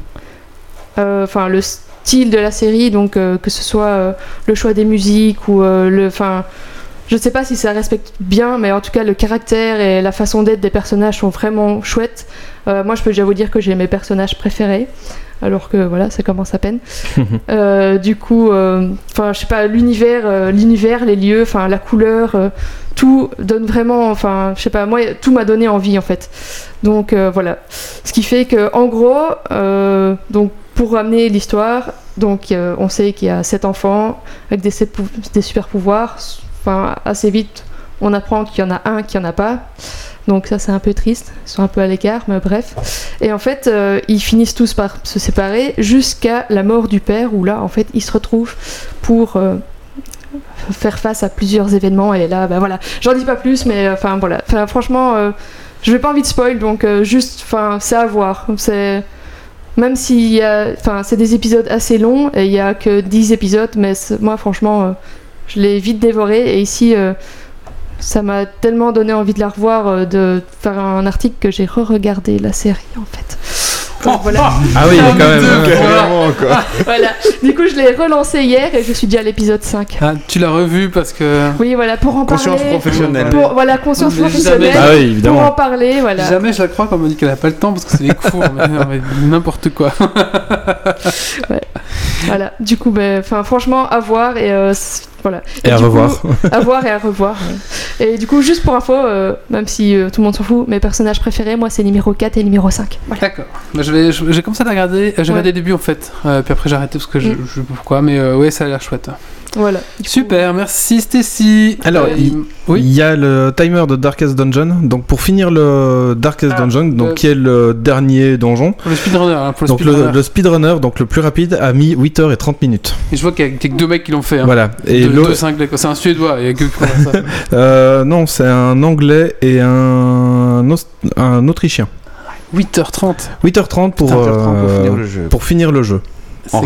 enfin le style de la série, donc que ce soit le choix des musiques ou le, enfin, je sais pas si ça respecte bien, mais en tout cas le caractère et la façon d'être des personnages sont vraiment chouettes. Euh, moi, je peux déjà vous dire que j'ai mes personnages préférés, alors que voilà, ça commence à peine. Euh, du coup, euh, enfin, je sais pas, l'univers, l'univers, les lieux, enfin, la couleur, tout donne vraiment, enfin, je sais pas, moi, tout m'a donné envie en fait. Donc voilà, ce qui fait que, en gros, donc pour ramener l'histoire, donc euh, on sait qu'il y a sept enfants avec des, sept pou- des super pouvoirs. Enfin, assez vite, on apprend qu'il y en a un qui en a pas. Donc ça c'est un peu triste, ils sont un peu à l'écart, mais bref. Et en fait, euh, ils finissent tous par se séparer jusqu'à la mort du père, où là, en fait, ils se retrouvent pour euh, faire face à plusieurs événements. Et là, bah voilà, j'en dis pas plus, mais enfin voilà. Franchement, euh, je vais pas envie de spoil, donc juste, enfin, c'est à voir. C'est même s'il y a, enfin, c'est des épisodes assez longs et il y a que 10 épisodes, mais moi, franchement, je l'ai vite dévoré. Et ici. euh, ça m'a tellement donné envie de la revoir, euh, de faire un article que j'ai re-regardé la série en fait. Donc, voilà. Ah oui, quand même. deux hein. quoi. voilà. Du coup, je l'ai relancé hier et je suis déjà à l'épisode 5. Ah, tu l'as revu parce que. Oui, voilà, pour en Conscience parler. professionnelle. Pour, voilà, conscience Mais professionnelle. jamais- Ah oui, Pour en évidemment. parler, voilà. Jamais je la crois quand on me dit qu'elle a pas le temps parce que c'est les cours, mais, n'importe quoi. Voilà. Du coup, ben, enfin, franchement, à voir et euh, voilà. Et à coup, revoir. à voir et à revoir. ouais. Et du coup, juste pour info, euh, même si euh, tout le monde s'en fout, mes personnages préférés, moi, c'est numéro 4 et numéro 5. Voilà. D'accord. Bah, je vais- je- J'ai commencé à la regarder. J'ai Ouais. regardé le début en fait. Euh, puis après j'ai arrêté parce que je, Mm. je sais pas pourquoi. Mais euh, ouais, ça a l'air chouette. Voilà. Du coup, Super, merci Stacy. Alors, Euh, il- oui. Il y a le timer de Darkest Dungeon. Donc pour finir le Darkest Ah, Dungeon, donc le- qui est le dernier donjon. Pour le speedrunner. hein, pour le Donc le, speedrunner. le speedrunner, donc le plus rapide, a mis 8h et 30 minutes. Et je vois qu'il y a que deux mecs qui l'ont fait. Hein. Voilà. Et deux, l'autre- deux cinglés, quoi. C'est un suédois. Il y a que ça. euh, non, c'est un anglais et un, un autrichien. 8h30. 8h30 pour, 8h30 pour euh, finir le jeu. pour finir le jeu.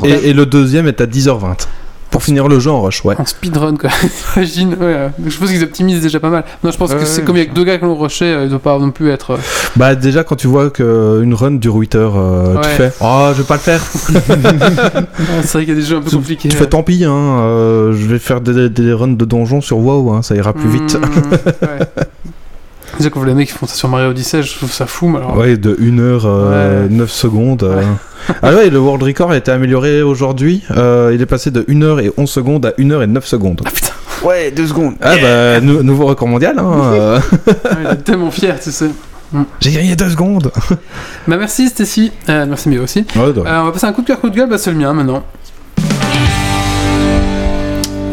Et, et le deuxième est à 10h20. Pour finir le jeu en rush, ouais. En speedrun, quoi. J'imagine, ouais. euh, Je pense qu'ils optimisent déjà pas mal. Non, je pense que c'est comme il y a que deux gars qui l'ont rushé, euh, il doit pas non plus être. euh, Bah déjà quand tu vois qu'une run dure 8 heures, euh, tu fais oh je vais pas le faire. c'est vrai qu'il y a des jeux un peu tu, compliqués. tu fais tant pis hein, euh, je vais faire des, des runs de donjons sur WoW, hein, ça ira plus vite. Mmh, ouais. Les mecs qui font ça sur Mario Odyssey, je trouve ça fou. mais Alors... Ouais, de 1 heure euh, Ouais. 9 secondes. euh. Ouais. ah ouais, le world record a été amélioré aujourd'hui. Euh, il est passé de 1 heure et 11 secondes à 1 heure et 9 secondes. Ah putain, Ouais, deux secondes. Ah bah, nou- nouveau record mondial. Hein, euh. il est tellement fier, tu sais. J'ai gagné 2 secondes. Bah merci Stacy, Euh, merci Méo aussi. Ouais, Euh, on va passer un coup de cœur, coup de gueule, bah c'est le mien maintenant.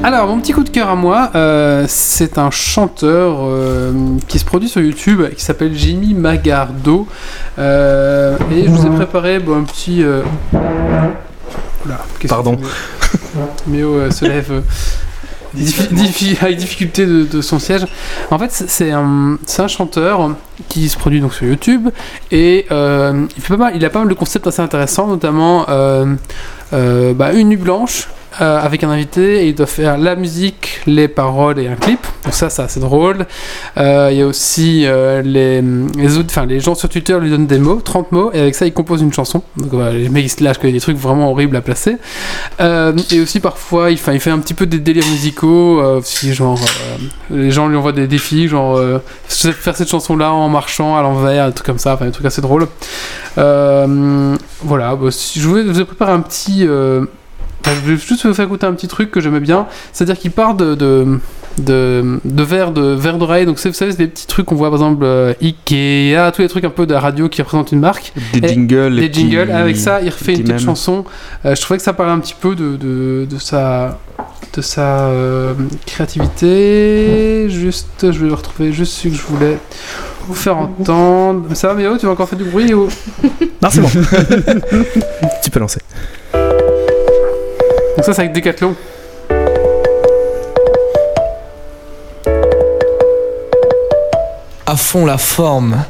Alors, mon petit coup de cœur à moi, euh, c'est un chanteur euh, qui se produit sur YouTube qui s'appelle Jimmy Magardo. Euh, et je vous ai préparé bon, un petit. euh, Oula, que Pardon. Méo euh, se lève. euh, diffi- diffi- avec difficulté de, de son siège. En fait, c'est- un, chanteur qui se produit donc sur YouTube et euh, il, fait pas mal, il a pas mal de concepts assez intéressants, notamment euh, euh, bah, une nuit blanche. Euh, avec un invité et il doit faire la musique, les paroles et un clip. Donc ça, c'est assez drôle. Euh, Il y a aussi euh, les, les, autres, les gens sur Twitter lui donnent des mots, 30 mots, et avec ça, il compose une chanson. Donc voilà, les mecs ils se lâchent qu'il y a des trucs vraiment horribles à placer. Et aussi parfois, il il fait un petit peu des délires musicaux, si genre les gens lui envoient des défis, genre faire cette chanson-là en marchant à l'envers, des trucs comme ça, des trucs assez drôles. Voilà, bah, si je vous ai préparé un petit. Enfin, je vais juste vous faire écouter un petit truc que j'aimais bien, c'est-à-dire qu'il part de, de de, de verres d'oreille donc c'est- vous savez c'est des petits trucs qu'on voit par exemple euh, Ikea tous les trucs un peu de la radio qui représentent une marque. Des Et- jingles. les les petits- jingles. Avec ça il refait une petite chanson. Euh, je trouvais que ça parlait un petit peu de, de, de sa de sa euh, créativité. Juste je vais le retrouver. Juste ce que je voulais vous faire entendre. Ça va Méo tu vas encore faire du bruit ou... Non, c'est bon. tu peux lancer. Donc ça c'est avec Decathlon à fond la forme.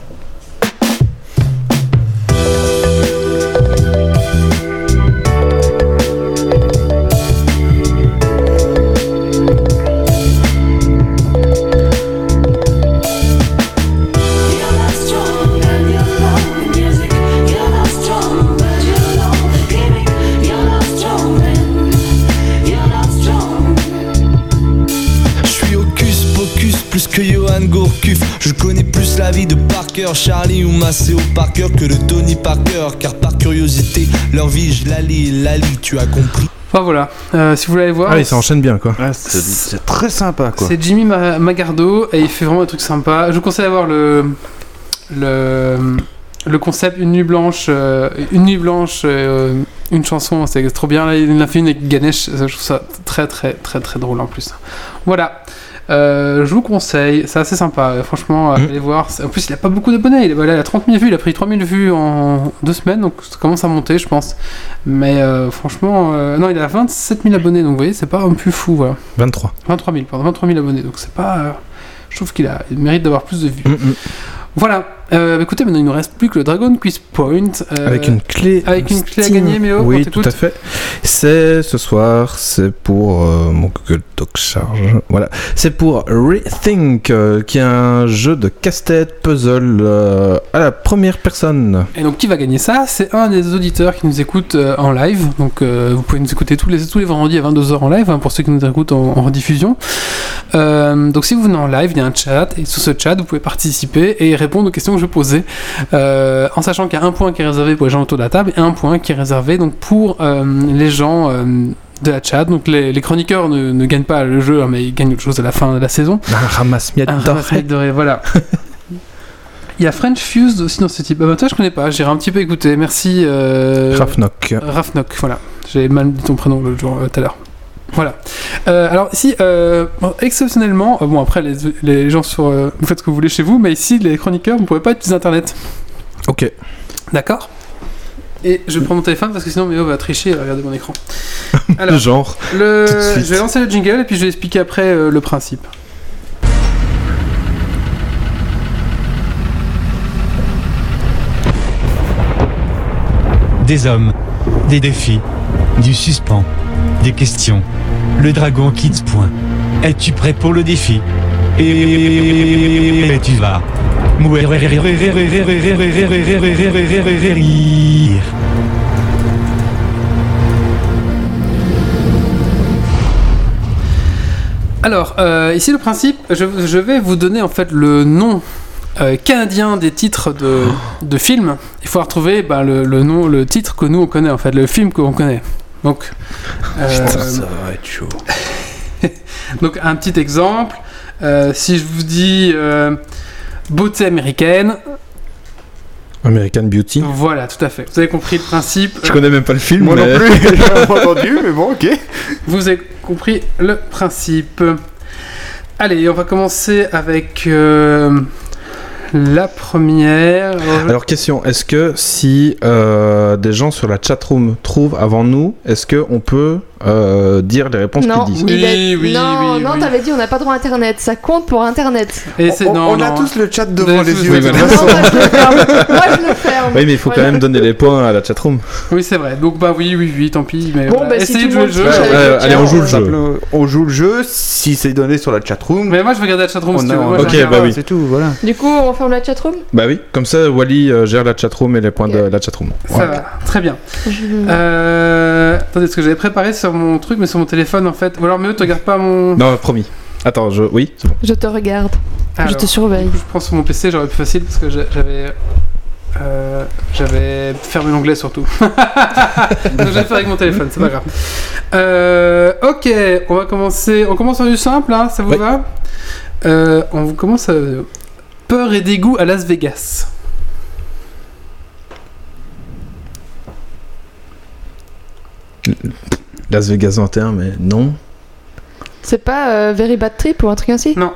Je connais plus la vie de Parker, Charlie ou Maceo Parker que de Tony Parker. Car par curiosité, leur vie je la lis, la lis, tu as compris. enfin voilà Euh, si vous voulez aller voir Ah oui, ça enchaîne bien quoi. Ouais, c'est très sympa quoi. C'est Jimmy Ma- Magardo et il fait vraiment des trucs sympas. Je vous conseille d'avoir le, le, le concept Une nuit blanche, euh, une nuit blanche, euh, une chanson, c'est trop bien. Là, il en a fait une avec Ganesh, je trouve ça très très très très drôle en plus. Voilà. Euh, je vous conseille, c'est assez sympa, euh, franchement, Mm. allez voir. En plus, il a pas beaucoup d'abonnés, il, voilà, il a 30 000 vues, il a pris 3 000 vues en deux semaines, donc ça commence à monter, je pense. Mais euh, franchement, euh, non, il a 27 000 abonnés, donc vous voyez, c'est pas un plus fou, voilà. 23. 23 000, pardon, 23 000 abonnés, donc c'est pas. euh, je trouve qu'il a, il mérite d'avoir plus de vues. Mm, mm. Voilà. Euh, écoutez, maintenant il nous reste plus que le Dragon Quiz Point. euh, Avec une clé. avec une clé à Steam. gagner, Méo, Oui, tout à fait. C'est ce soir, c'est pour euh, mon Google Doc charge. Voilà, c'est pour Rethink, qui est un jeu de casse-tête puzzle à la première personne. Et donc qui va gagner ça? C'est un des auditeurs qui nous écoute en live. Donc vous pouvez nous écouter tous les, tous les vendredis à 22h en live hein, pour ceux qui nous écoutent en, en rediffusion. Donc si vous venez en live, il y a un chat et sur ce chat vous pouvez participer et répondre aux questions que je posais euh, en sachant qu'il y a un point qui est réservé pour les gens autour de la table et un point qui est réservé donc pour euh, les gens euh, de la chat. Donc les, les chroniqueurs ne, ne gagnent pas le jeu hein, mais ils gagnent autre chose à la fin de la saison. Un ramasse-miettes doré. ramasse-miettes doré, voilà. Il y a French Fused aussi dans ce type. Ah bah toi je connais pas, j'irai un petit peu écouter. Merci. Euh... Rafnock. Rafnock, voilà. J'ai mal dit ton prénom l'autre jour, tout à l'heure. Voilà. Euh, alors ici, euh, bon, exceptionnellement, euh, bon après les, les gens sur, euh, vous faites ce que vous voulez chez vous, mais ici les chroniqueurs, vous ne pouvez pas utiliser internet. Ok. D'accord? Et je prends mon téléphone parce que sinon Méo va tricher et va regarder mon écran. Le Alors, genre. le... je vais lancer le jingle et puis je vais expliquer après euh, le principe. Des hommes, des défis, du suspens, des questions, le Dragon Kids. Point. Es-tu prêt pour le défi Et tu vas. Alors, euh, ici le principe, je, vais vous donner en fait le nom euh, canadien des titres de, de films. Il faut retrouver bah, le, le nom, le titre que nous on connaît en fait, le film que l'on connaît. Donc, euh, va être chaud. donc un petit exemple. Euh, si je vous dis euh, beauté américaine, American Beauty. voilà, tout à fait. Vous avez compris le principe. Je connais même pas le film. Moi mais... non plus, j'ai pas entendu, mais bon, ok. Vous avez compris le principe. Allez, on va commencer avec euh, la première. Alors question, est-ce que si euh, des gens sur la chatroom trouvent avant nous, est-ce que on peut euh, dire les réponses qu'ils disent Oui, est- oui, non, oui, non, oui. t'avais dit on n'a pas droit à internet. Ça compte pour internet. Et c'est on non, on a non. tous le chat devant les yeux. oui, de voilà. toute Non, façon. moi je le ferme. Moi je le ferme. Oui, mais il faut quand même donner les points à la chatroom. Oui, c'est vrai. Donc bah oui, oui, oui, tant pis. Mais Bon, voilà. bah, essayez de le jouer le jeu. Ouais, allez, on chat, joue le euh, jeu. On joue le jeu si c'est donné sur la chatroom. Mais moi, je vais regarder la chatroom si on tu veux. On Ok, bah oui. C'est tout, voilà. Du coup, on ferme la chatroom? Bah oui, comme ça Wally euh, gère la chatroom et les points de la chatroom. Ça va, très bien. Euh... Attendez, ce que j'avais préparé sur mon truc, mais sur mon téléphone en fait. Ou alors, mais tu regardes pas mon. Non, promis. Attends, je... oui, c'est bon. Je te regarde. Alors, Je te surveille. je prends sur mon PC, j'aurais plus facile parce que j'a- j'avais. euh, J'avais fermé l'onglet surtout. Donc je vais le faire avec mon téléphone, c'est pas grave. Euh, ok, on va commencer. On commence par du simple, hein, ça vous Oui. va? Euh, On commence à... Peur et dégoût à Las Vegas. Las Vegas 21, mais non. C'est pas euh, Very Bad Trip ou un truc ainsi? Non.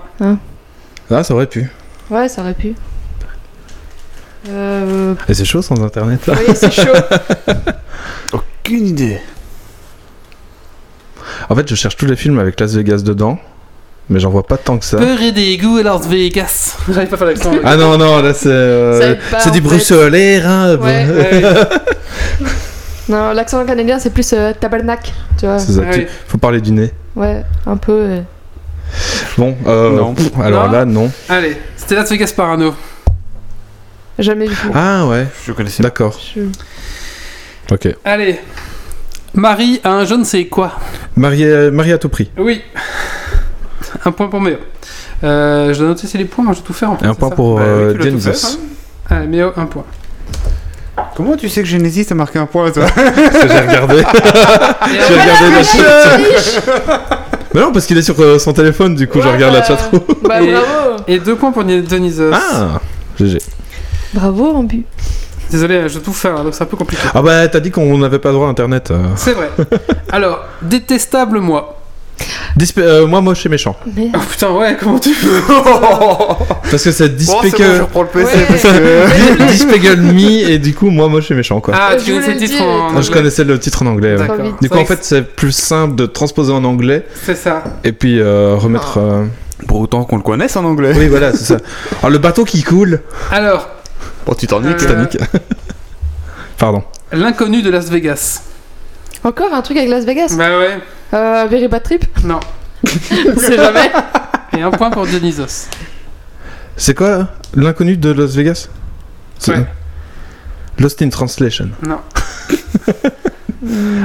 Ah, ça aurait pu. Ouais, ça aurait pu. Euh... Et c'est chaud sans internet là. Oui, c'est chaud. Aucune idée. En fait, je cherche tous les films avec Las Vegas dedans, mais j'en vois pas tant que ça. Peur et dégoût à Las Vegas. J'arrive pas à faire l'accent. Ah non, non, là c'est. euh, c'est du bruxelaire, hein. Ouais. Ouais. non, l'accent canadien, c'est plus euh, tabernacle, tu vois. C'est ça, Ah tu-. Faut parler du nez. Ouais, un peu. euh. Bon, euh, Non. pff, alors Non. là, non. Allez, c'était Las Vegas Parano. Jamais vu. Ah ouais, Je connaissais. d'accord. Je- Ok. Allez. Marie a un je ne sais quoi? Marie, Marie à tout prix. Oui. Un point pour Méo. Euh, je dois noter c'est les points, moi je dois tout faire en fait. Et un c'est point ça pour Bah oui, euh, tu l'as tout Dionysos. fait, Allez, Méo, un point. Comment tu sais que Genesis a marqué un point toi Parce que j'ai regardé. J'ai regardé la chatroom. Mais non, parce qu'il est sur euh, son téléphone, du coup, je regarde la bah, chatroom. Bah Et- bravo Et deux points pour Dionysos. Ah GG. Bravo, Rambu. Désolé, je dois tout faire, hein, donc c'est un peu compliqué. Ah bah, t'as dit qu'on n'avait pas droit à internet. euh. C'est vrai. Alors, détestable moi. Disp- euh, moi, moche et méchant. Oh putain, ouais, comment tu fais Parce que c'est Bon, c'est bon, je Dispegel reprends le PC Ouais. parce que. Dispegel Me, et du coup, moi, moche et méchant, quoi. Ah, tu je connaissais le voulais le titre en. Ah, je anglais. connaissais le titre en anglais. ouais. Du coup, en fait, c'est plus simple de transposer en anglais C'est ça. et puis euh, remettre. euh, Pour autant qu'on le connaisse en anglais. Oui, voilà, c'est ça. Alors, le bateau qui coule. Alors, Bon, Titanic. Euh, Titanic. Pardon. l'inconnu de Las Vegas. Encore un truc avec Las Vegas Bah ouais, euh, Very Bad Trip non. C'est jamais. Et un point pour Dionysos. C'est quoi l'inconnu de Las Vegas C'est- Ouais. Lost in Translation. Non.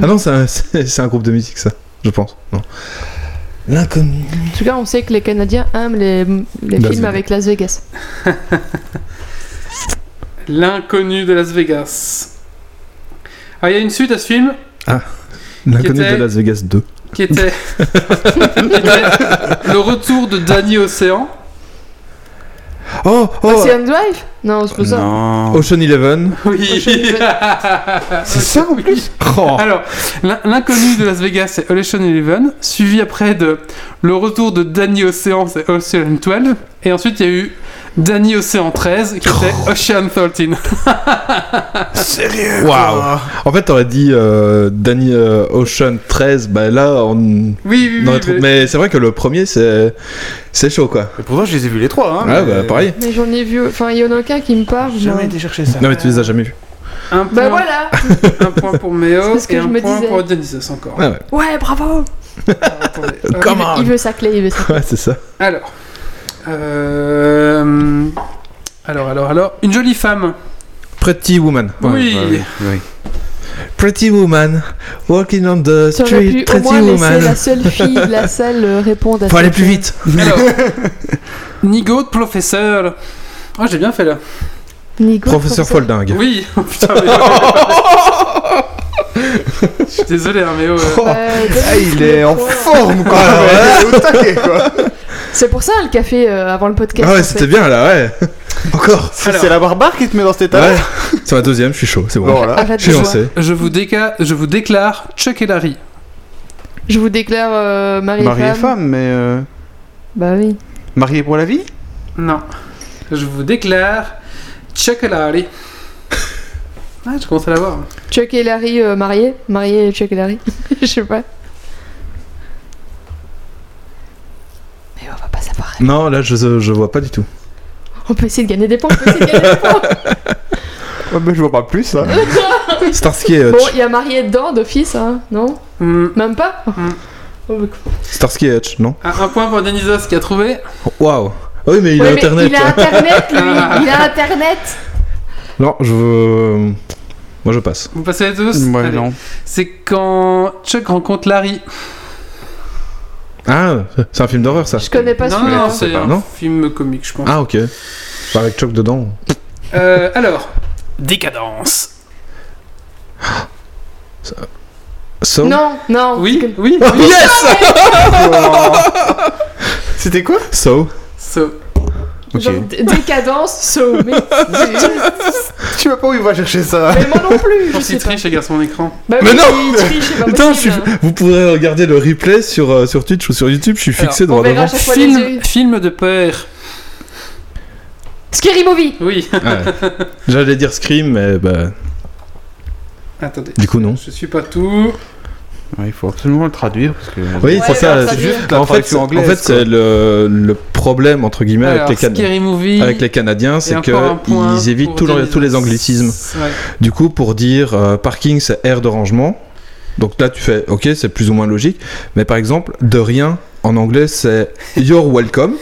Ah non, c'est un, c'est c'est un groupe de musique, ça, je pense. Non. L'inconnu. En tout cas, on sait que les Canadiens aiment les, les Las films Vegas. avec Las Vegas. L'inconnu de Las Vegas. Ah, il y a une suite à ce film? L'inconnu était- de Las Vegas 2. qui était, qui était le retour de Danny Océan. Oh, oh Ocean Drive Non, c'est pas ça. Non. Ocean Eleven. Oui. C'est ça en plus Oh. Alors, l'in- l'inconnu de Las Vegas, c'est Ocean Eleven, suivi après de le retour de Danny Océan, c'est Ocean 12, et ensuite il y a eu Danny Océan 13, qui était Ocean 13. Sérieux Waouh. En fait, t'aurais dit euh, Danny euh, Ocean 13, bah là, on. Oui, oui, oui. trouvé- mais- Mais c'est vrai que le premier, c'est c'est chaud quoi. Et pourtant, je les ai vus les trois. Hein, Ah mais- bah pareil. Mais j'en ai vu. Enfin, il y en a qui me parle. J'ai jamais été chercher ça. Non mais tu les as jamais vus. Un point, Bah voilà un point pour Méo et un point disais. pour Dionysos encore. Ah ouais. Ouais, bravo attendez. Il veut- Come on Il veut sa clé, il veut sa clé. Ouais, c'est ça. Alors. Euh... Alors, alors, alors. Une jolie femme. Pretty Woman. Oui. Ouais, oui, oui. Pretty Woman, walking on the Ça street, pu au Pretty moins laisser Woman. la seule fille de la salle euh, répondre à Faut aller plus vite. Alors. Nigo de professeur. Oh, j'ai bien fait là. Nigo, Professeur Folding. Oui. Oh, putain, mais- Je suis désolé, hein, mais oh, euh, Euh, Ah, il est en forme, quoi. Ouais, au taquet, quoi. C'est pour ça le café euh, avant le podcast. Ah ouais, c'était fait. bien là, ouais. Encore. C'est Alors. c'est la barbare qui te met dans cet état Ouais. C'est ma deuxième, je suis chaud, c'est bon. Bon, voilà. Je suis lancé. je, vous déca- je vous déclare Chuck et Larry. Je vous déclare euh, mari, Mari et et femme. femme, mais. euh, Bah oui. Marié pour la vie? Non. Je vous déclare Chuck et Larry. Ah, je commence à la voir. Chuck et Larry euh, mariés. Mariés Chuck et Larry. Je sais pas. Mais on va pas savoir. Non, là, je, je vois pas du tout. On peut essayer de gagner des points. On peut essayer de gagner des points. Ouais, mais je vois pas plus, là. Starsky et Hutch. Bon, il y a marié dedans d'office, hein, non Hmm. Même pas Hmm. Oh, bah, Starsky et Hutch, non Un, un point pour Dionysos qui a trouvé. Waouh. Ah oui, mais il Ouais, a mais internet. Il a internet, lui. il a internet. Non, je veux. Moi, je passe. Vous passez les tous Ouais, Allez. non. C'est quand Chuck rencontre Larry. Ah, c'est un film d'horreur, ça. Je connais pas non, celui-là. non, c'est un Non film comique, je pense. Ah, ok. Pas avec Chuck dedans. Euh, alors, décadence. So? Non, non. Oui, que- oui. Yes C'était quoi? So? So. Genre, décadence, so. Mais, Tu vois pas où il va chercher ça mais moi non plus. je pense qu'il triche, regarde son écran. Bah Mais oui, non il triche, c'est pas Putain, je suis... possible. vous pourrez regarder le replay sur, euh, sur Twitch ou sur YouTube, je suis fixé Alors, devant. les Film, film de peur. Scary Movie. Oui. Ouais. J'allais dire Scream, mais bah, Attendez. du coup, non. Je suis pas tout. Ouais, Il faut absolument le traduire parce que. Oui, Ouais, c'est ça. c'est traduire. juste la en fait, en fait, c'est le, le problème, entre guillemets, Alors, avec, les Can- Scary Movie. avec les Canadiens, c'est qu'ils évitent tous, les- Dionysos. tous les anglicismes. Ouais. Du coup, pour dire euh, parking, c'est aire de rangement. Donc là, tu fais, ok, c'est plus ou moins logique. Mais par exemple, de rien, en anglais, c'est you're welcome.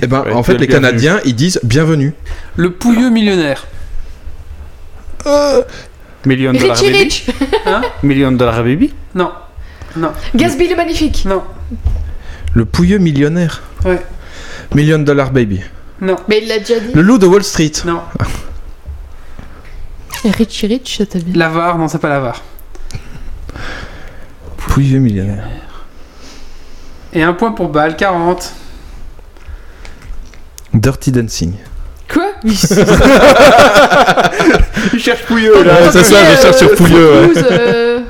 Et ben, Ouais, en fait, le les. Canadiens, ils disent bienvenue. Le pouilleux millionnaire. Million Dollar Richie Baby Rich. Million Dollar Baby? Non. Non. Gatsby le magnifique. Non. Le pouilleux millionnaire. Ouais. Million Dollar Baby. Non. Mais il l'a déjà dit. Le loup de Wall Street. Non. Richie Rich, ça t'a bien. L'avare, non, c'est pas l'avare. Pouilleux millionnaire. Et un point pour Bâle, 40. Dirty Dancing. Quoi? Il cherche Pouilleux là. C'est ça, je cherche sur Pouilleux, ouais. Euh,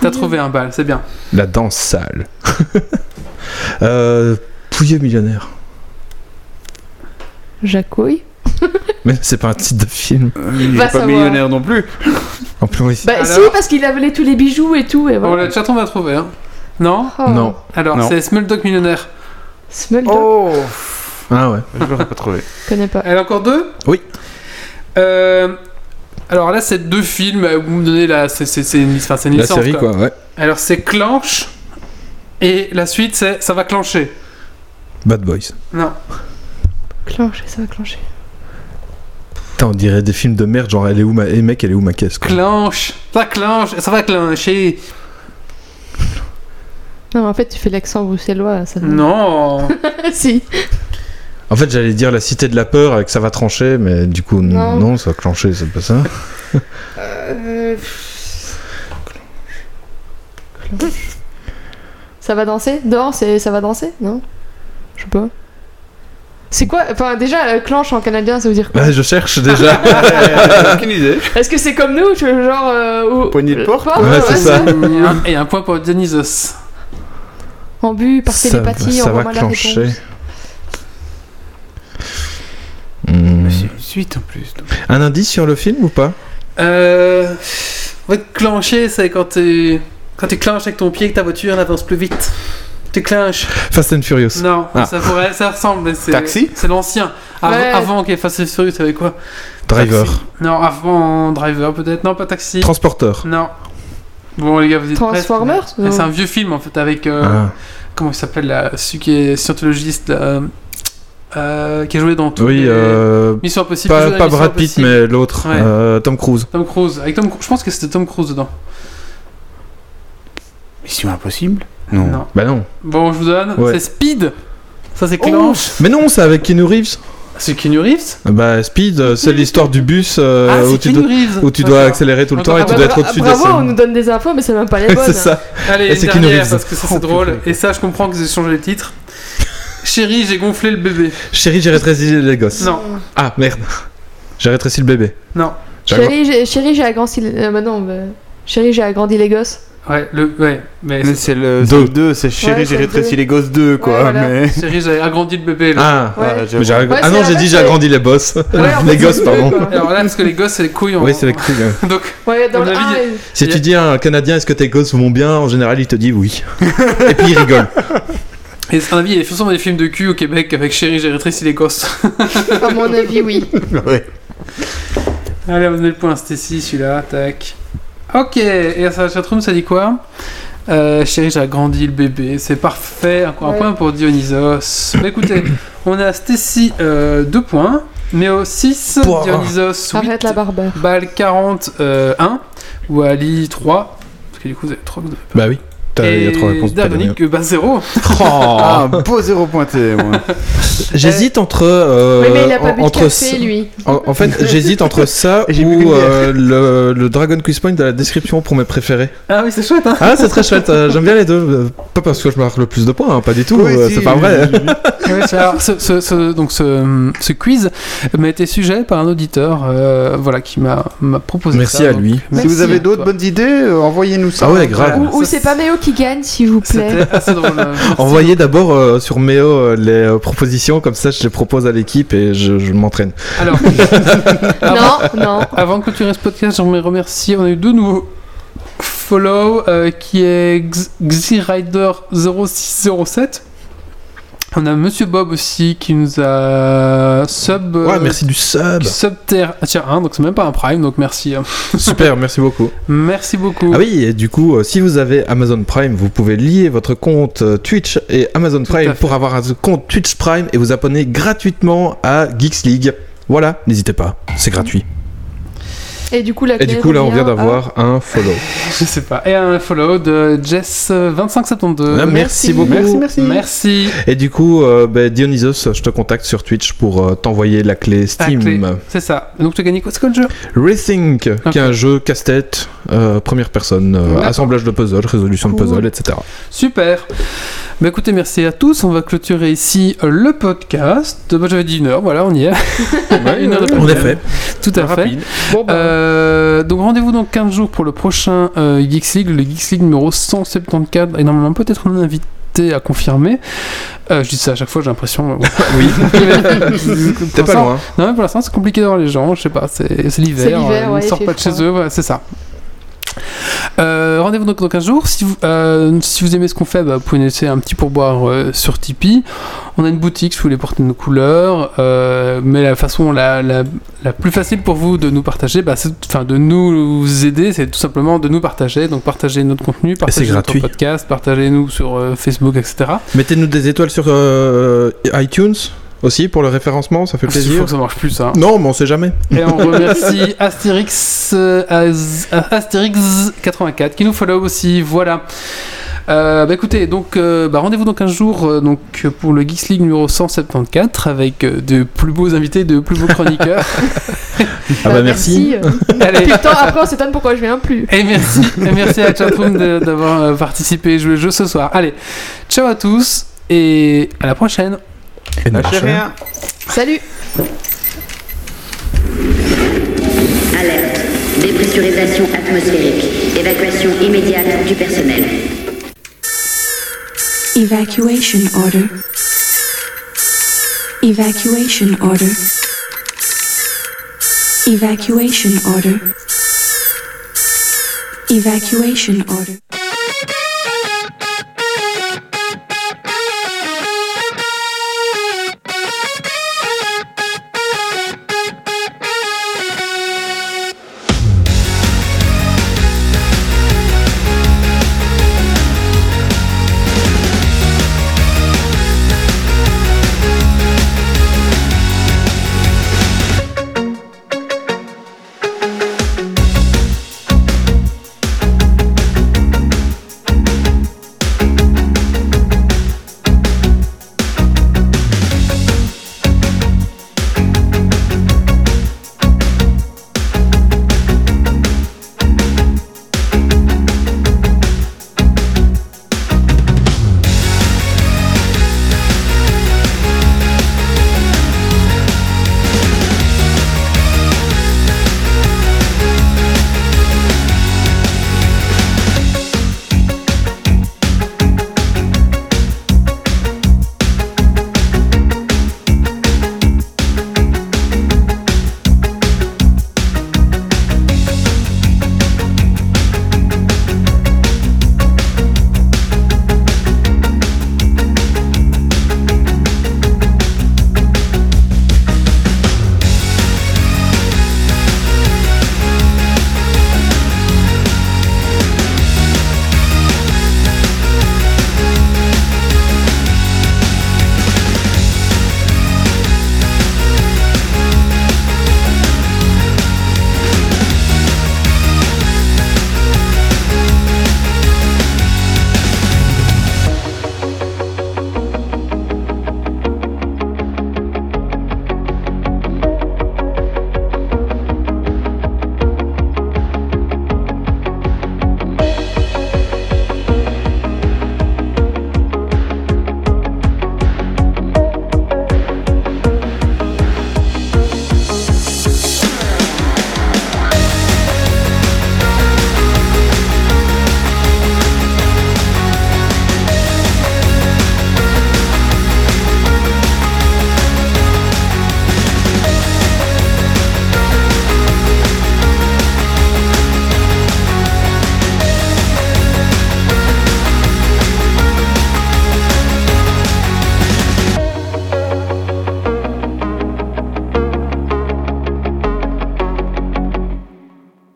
T'as trouvé un bal, c'est bien. La danse sale. euh, pouilleux millionnaire. Jacouille. Mais c'est pas un titre de film. Il Va est pas savoir. millionnaire non plus. En plus, oui. Bah Alors si, parce qu'il a volé tous les bijoux et tout. Et Bon, voilà. le chaton va trouver, hein. Non Oh. Non. Alors, c'est Smulldog millionnaire. Smulldog, Oh Ah ouais. Je l'aurais pas trouvé. je connais pas. Elle a encore deux? Oui. Euh, alors là, c'est deux films. euh, Vous me donnez la. C'est c'est- c'est une, enfin, c'est une La série, quoi, ouais. Alors, c'est Clanche. Et la suite, c'est Ça va clencher. Bad Boys. Non. Clencher, ça va clencher. Putain, on dirait des films de merde, genre, elle est où ma... Eh mec, elle est où ma caisse, quoi. Clenche. Ça clenche. Ça va clencher. Non, en fait, tu fais l'accent bruxellois. Ça Non. si. En fait, j'allais dire la cité de la peur avec ça va trancher, mais du coup, Non. non, ça va clencher, c'est pas ça. Euh, Ça va danser? Danse et ça va danser? Non? Je sais pas. C'est quoi? Enfin, déjà, euh, clenche en canadien, ça veut dire quoi? Ouais, je cherche déjà. Aucune idée. Est-ce que c'est comme nous tu vois, Genre. Euh, Poignée de porte Ouais, c'est ça. et, un, et un point pour Dionysos. En but, par ça télépathie, ça va envoie-moi la clencher. réponse. Hmm. C'est une suite en plus. donc. Un indice sur le film ou pas? Euh. Ouais, clencher, c'est quand tu. Quand tu clenches avec ton pied et que ta voiture elle avance plus vite. Tu clenches. Fast and Furious. Non, Ah. ça, pourrait, ça ressemble. mais c'est- Taxi? C'est l'ancien. Av- Ouais. Avant qu'il y ait Fast and Furious, savais quoi? Driver. Taxi. Non, avant Driver peut-être. Non, pas Taxi. Transporteur. Non. Bon, les gars, vous êtes Transformers Ouais, C'est un vieux film en fait avec. euh, Ah. Comment il s'appelle là Celui qui est scientologiste là, euh, qui a joué dans tout. Oui, euh, Mission Impossible. pas, pas Mission Brad Pitt, mais l'autre, Ouais. euh, Tom Cruise. Tom Cruise. Avec Tom, je pense que c'était Tom Cruise dedans. Mission impossible Non. Non. Bah non. Bon, je vous donne. Ouais. C'est Speed. Ça c'est Oh. clenche. Mais non, c'est avec Keanu Reeves. C'est Keanu Reeves. Bah Speed, euh, c'est l'histoire du bus euh, ah, où, tu dois, Reeves. où tu D'accord. dois accélérer tout le temps et Ah tu bah, dois bra- être au-dessus des Bravo, on nous donne des infos, mais c'est même pas les bonnes. c'est ça. Allez, c'est Keanu Reeves. parce que ça c'est Oh, drôle. purée. Et ça, je comprends que vous avez changé les titres. Chérie, j'ai gonflé le bébé. Chérie, j'ai rétréci les gosses. Non, Ah merde. J'ai rétréci le bébé. non. Chérie, j'ai- chérie, j'ai agrandi. Euh, bah non, bah, Chérie, j'ai agrandi les gosses. Ouais, le, ouais, mais Mais c'est le Deux. 2, c'est chérie, Ouais, j'ai rétréci les gosses 2, quoi. Ouais, voilà. mais... chérie, j'ai agrandi le bébé. Là. Ah. Ouais. Ah, Mais ah non, j'ai dit j'ai agrandi les boss. Ouais, en les fait, gosses, pardon. quoi. Alors là, parce que les gosses, c'est les couilles. En... Oui, c'est les couilles. Donc, Ouais, dans À le mon avis, 1, Si tu dis à un Canadien est-ce que tes gosses vont bien, en général il te dit oui. et puis il rigole. et à mon avis, il y a forcément des films de cul au Québec avec Chérie, j'ai rétréci les gosses. à mon avis, oui. Ouais. Allez, on va donner le point à Stacy, celui-là, tac. Ok, et à sa chatroom, ça dit quoi euh, Chérie, j'ai agrandi le bébé, c'est parfait. Encore un Ouais. point pour Dionysos. Bah écoutez, on est à Stacy 2 points, Méo 6, Pouah. Dionysos 8, Arrête la barbeur. Bal 40 1, ou Ali 3. Parce que du coup, vous avez 3 vous avez pas. Bah oui. T'as- Il y a trois réponses. pas données. Dargonic, bah 0. Ah, beau zéro pointé, moi. J'hésite entre. euh, oui, mais il a pas bu de entre café, ça- lui. En, en fait, j'hésite entre ça ou euh, le, le Dragon Quiz Point de la description pour mes préférés. Ah oui, c'est chouette, hein Ah, c'est très chouette. euh, J'aime bien les deux. euh, Pas parce que je marque le plus de points, hein, pas du tout. Ouais, euh, si, c'est pas vrai. Ouais, c'est- alors, ce, ce- ce- donc ce, ce quiz m'a été sujet par un auditeur euh, voilà, qui m'a proposé Merci ça, à donc lui. Si vous avez d'autres bonnes idées, envoyez-nous ça. Ah ouais, grave. Ou, ou c'est pas Méo qui gagne, s'il vous plaît. C'était assez drôle. euh. Envoyez d'abord euh, sur Méo euh, les euh, propositions, comme ça je les propose à l'équipe et je, je m'entraîne. Alors, avant, Non, non. avant que tu restes podcast, j'aimerais remercier. On a eu deux nouveaux follow euh, qui est X- XYrider0607. On a Monsieur Bob aussi qui nous a sub. euh, Ouais, merci du sub. Sub terre. Ah, tiens, un, donc c'est même pas un prime, donc merci. hein. Super, merci beaucoup. Merci beaucoup. Ah oui, et du coup, euh, si vous avez Amazon Prime, vous pouvez lier votre compte euh, Twitch et Amazon Tout Prime pour avoir un compte Twitch Prime et vous abonner gratuitement à Geeks League. Voilà, n'hésitez pas, c'est gratuit. Et du coup, la Et du clé coup, là, on vient à- d'avoir un follow. Je sais pas. Et un follow de Jess2572. Ah, merci merci. beaucoup. Merci, merci. Merci. Et du coup, euh, bah, Dionysos, je te contacte sur Twitch pour euh, t'envoyer la clé Steam. clé. C'est ça. Donc tu as gagné quoi? C'est quoi le jeu? Rethink, qui est un jeu casse-tête, euh, première personne, euh, assemblage de puzzles, résolution de puzzles, etc. Super. Bah écoutez, merci à tous. On va clôturer ici euh, le podcast. Bah, J'avais dit une heure, voilà, on y est. Une heure de En podcast. effet. Tout à fait. Rapide. Bon, bah, Euh, donc rendez-vous dans 15 jours pour le prochain euh, Geeks League, le Geeks League numéro 174. Et normalement peut-être un invité à confirmer. Euh, je dis ça à chaque fois, j'ai l'impression. euh, Oui, t'es pas loin. Non, mais pour l'instant, c'est compliqué d'avoir les gens. Je sais pas, c'est c'est l'hiver. C'est ils il sortent pas de chez eux, c'est ça. Euh, Rendez-vous donc dans 15 jours. Si vous, euh, si vous aimez ce qu'on fait, bah, vous pouvez nous laisser un petit pourboire euh, sur Tipeee. On a une boutique si vous voulez porter nos couleurs. euh, mais la façon la, la, la plus facile pour vous de nous partager, bah, enfin de nous aider, c'est tout simplement de nous partager. Donc partagez notre contenu, partagez notre podcast, partagez-nous sur Facebook, etc. Mettez-nous des étoiles sur iTunes aussi pour le référencement, ça fait Il faut plaisir. que ça marche plus, ça. Non, mais on sait jamais. Et on remercie Astérix, euh, Az- Astérix 84 qui nous follow aussi. Voilà. Euh, bah écoutez, donc euh, bah rendez-vous dans 15 jours euh, donc, pour le Geeks League numéro 174 avec euh, de plus beaux invités, de plus beaux chroniqueurs. Ah bah merci. euh. Allez, temps, après, on s'étonne pourquoi je viens plus. et merci, et merci à Chatroom d'avoir euh, participé et joué le jeu ce soir. Allez, ciao à tous et à la prochaine. Et Lâchez machin. rien. Salut Alerte. Dépressurisation atmosphérique. Évacuation immédiate du personnel. Evacuation order. Evacuation order. Evacuation order. Evacuation order.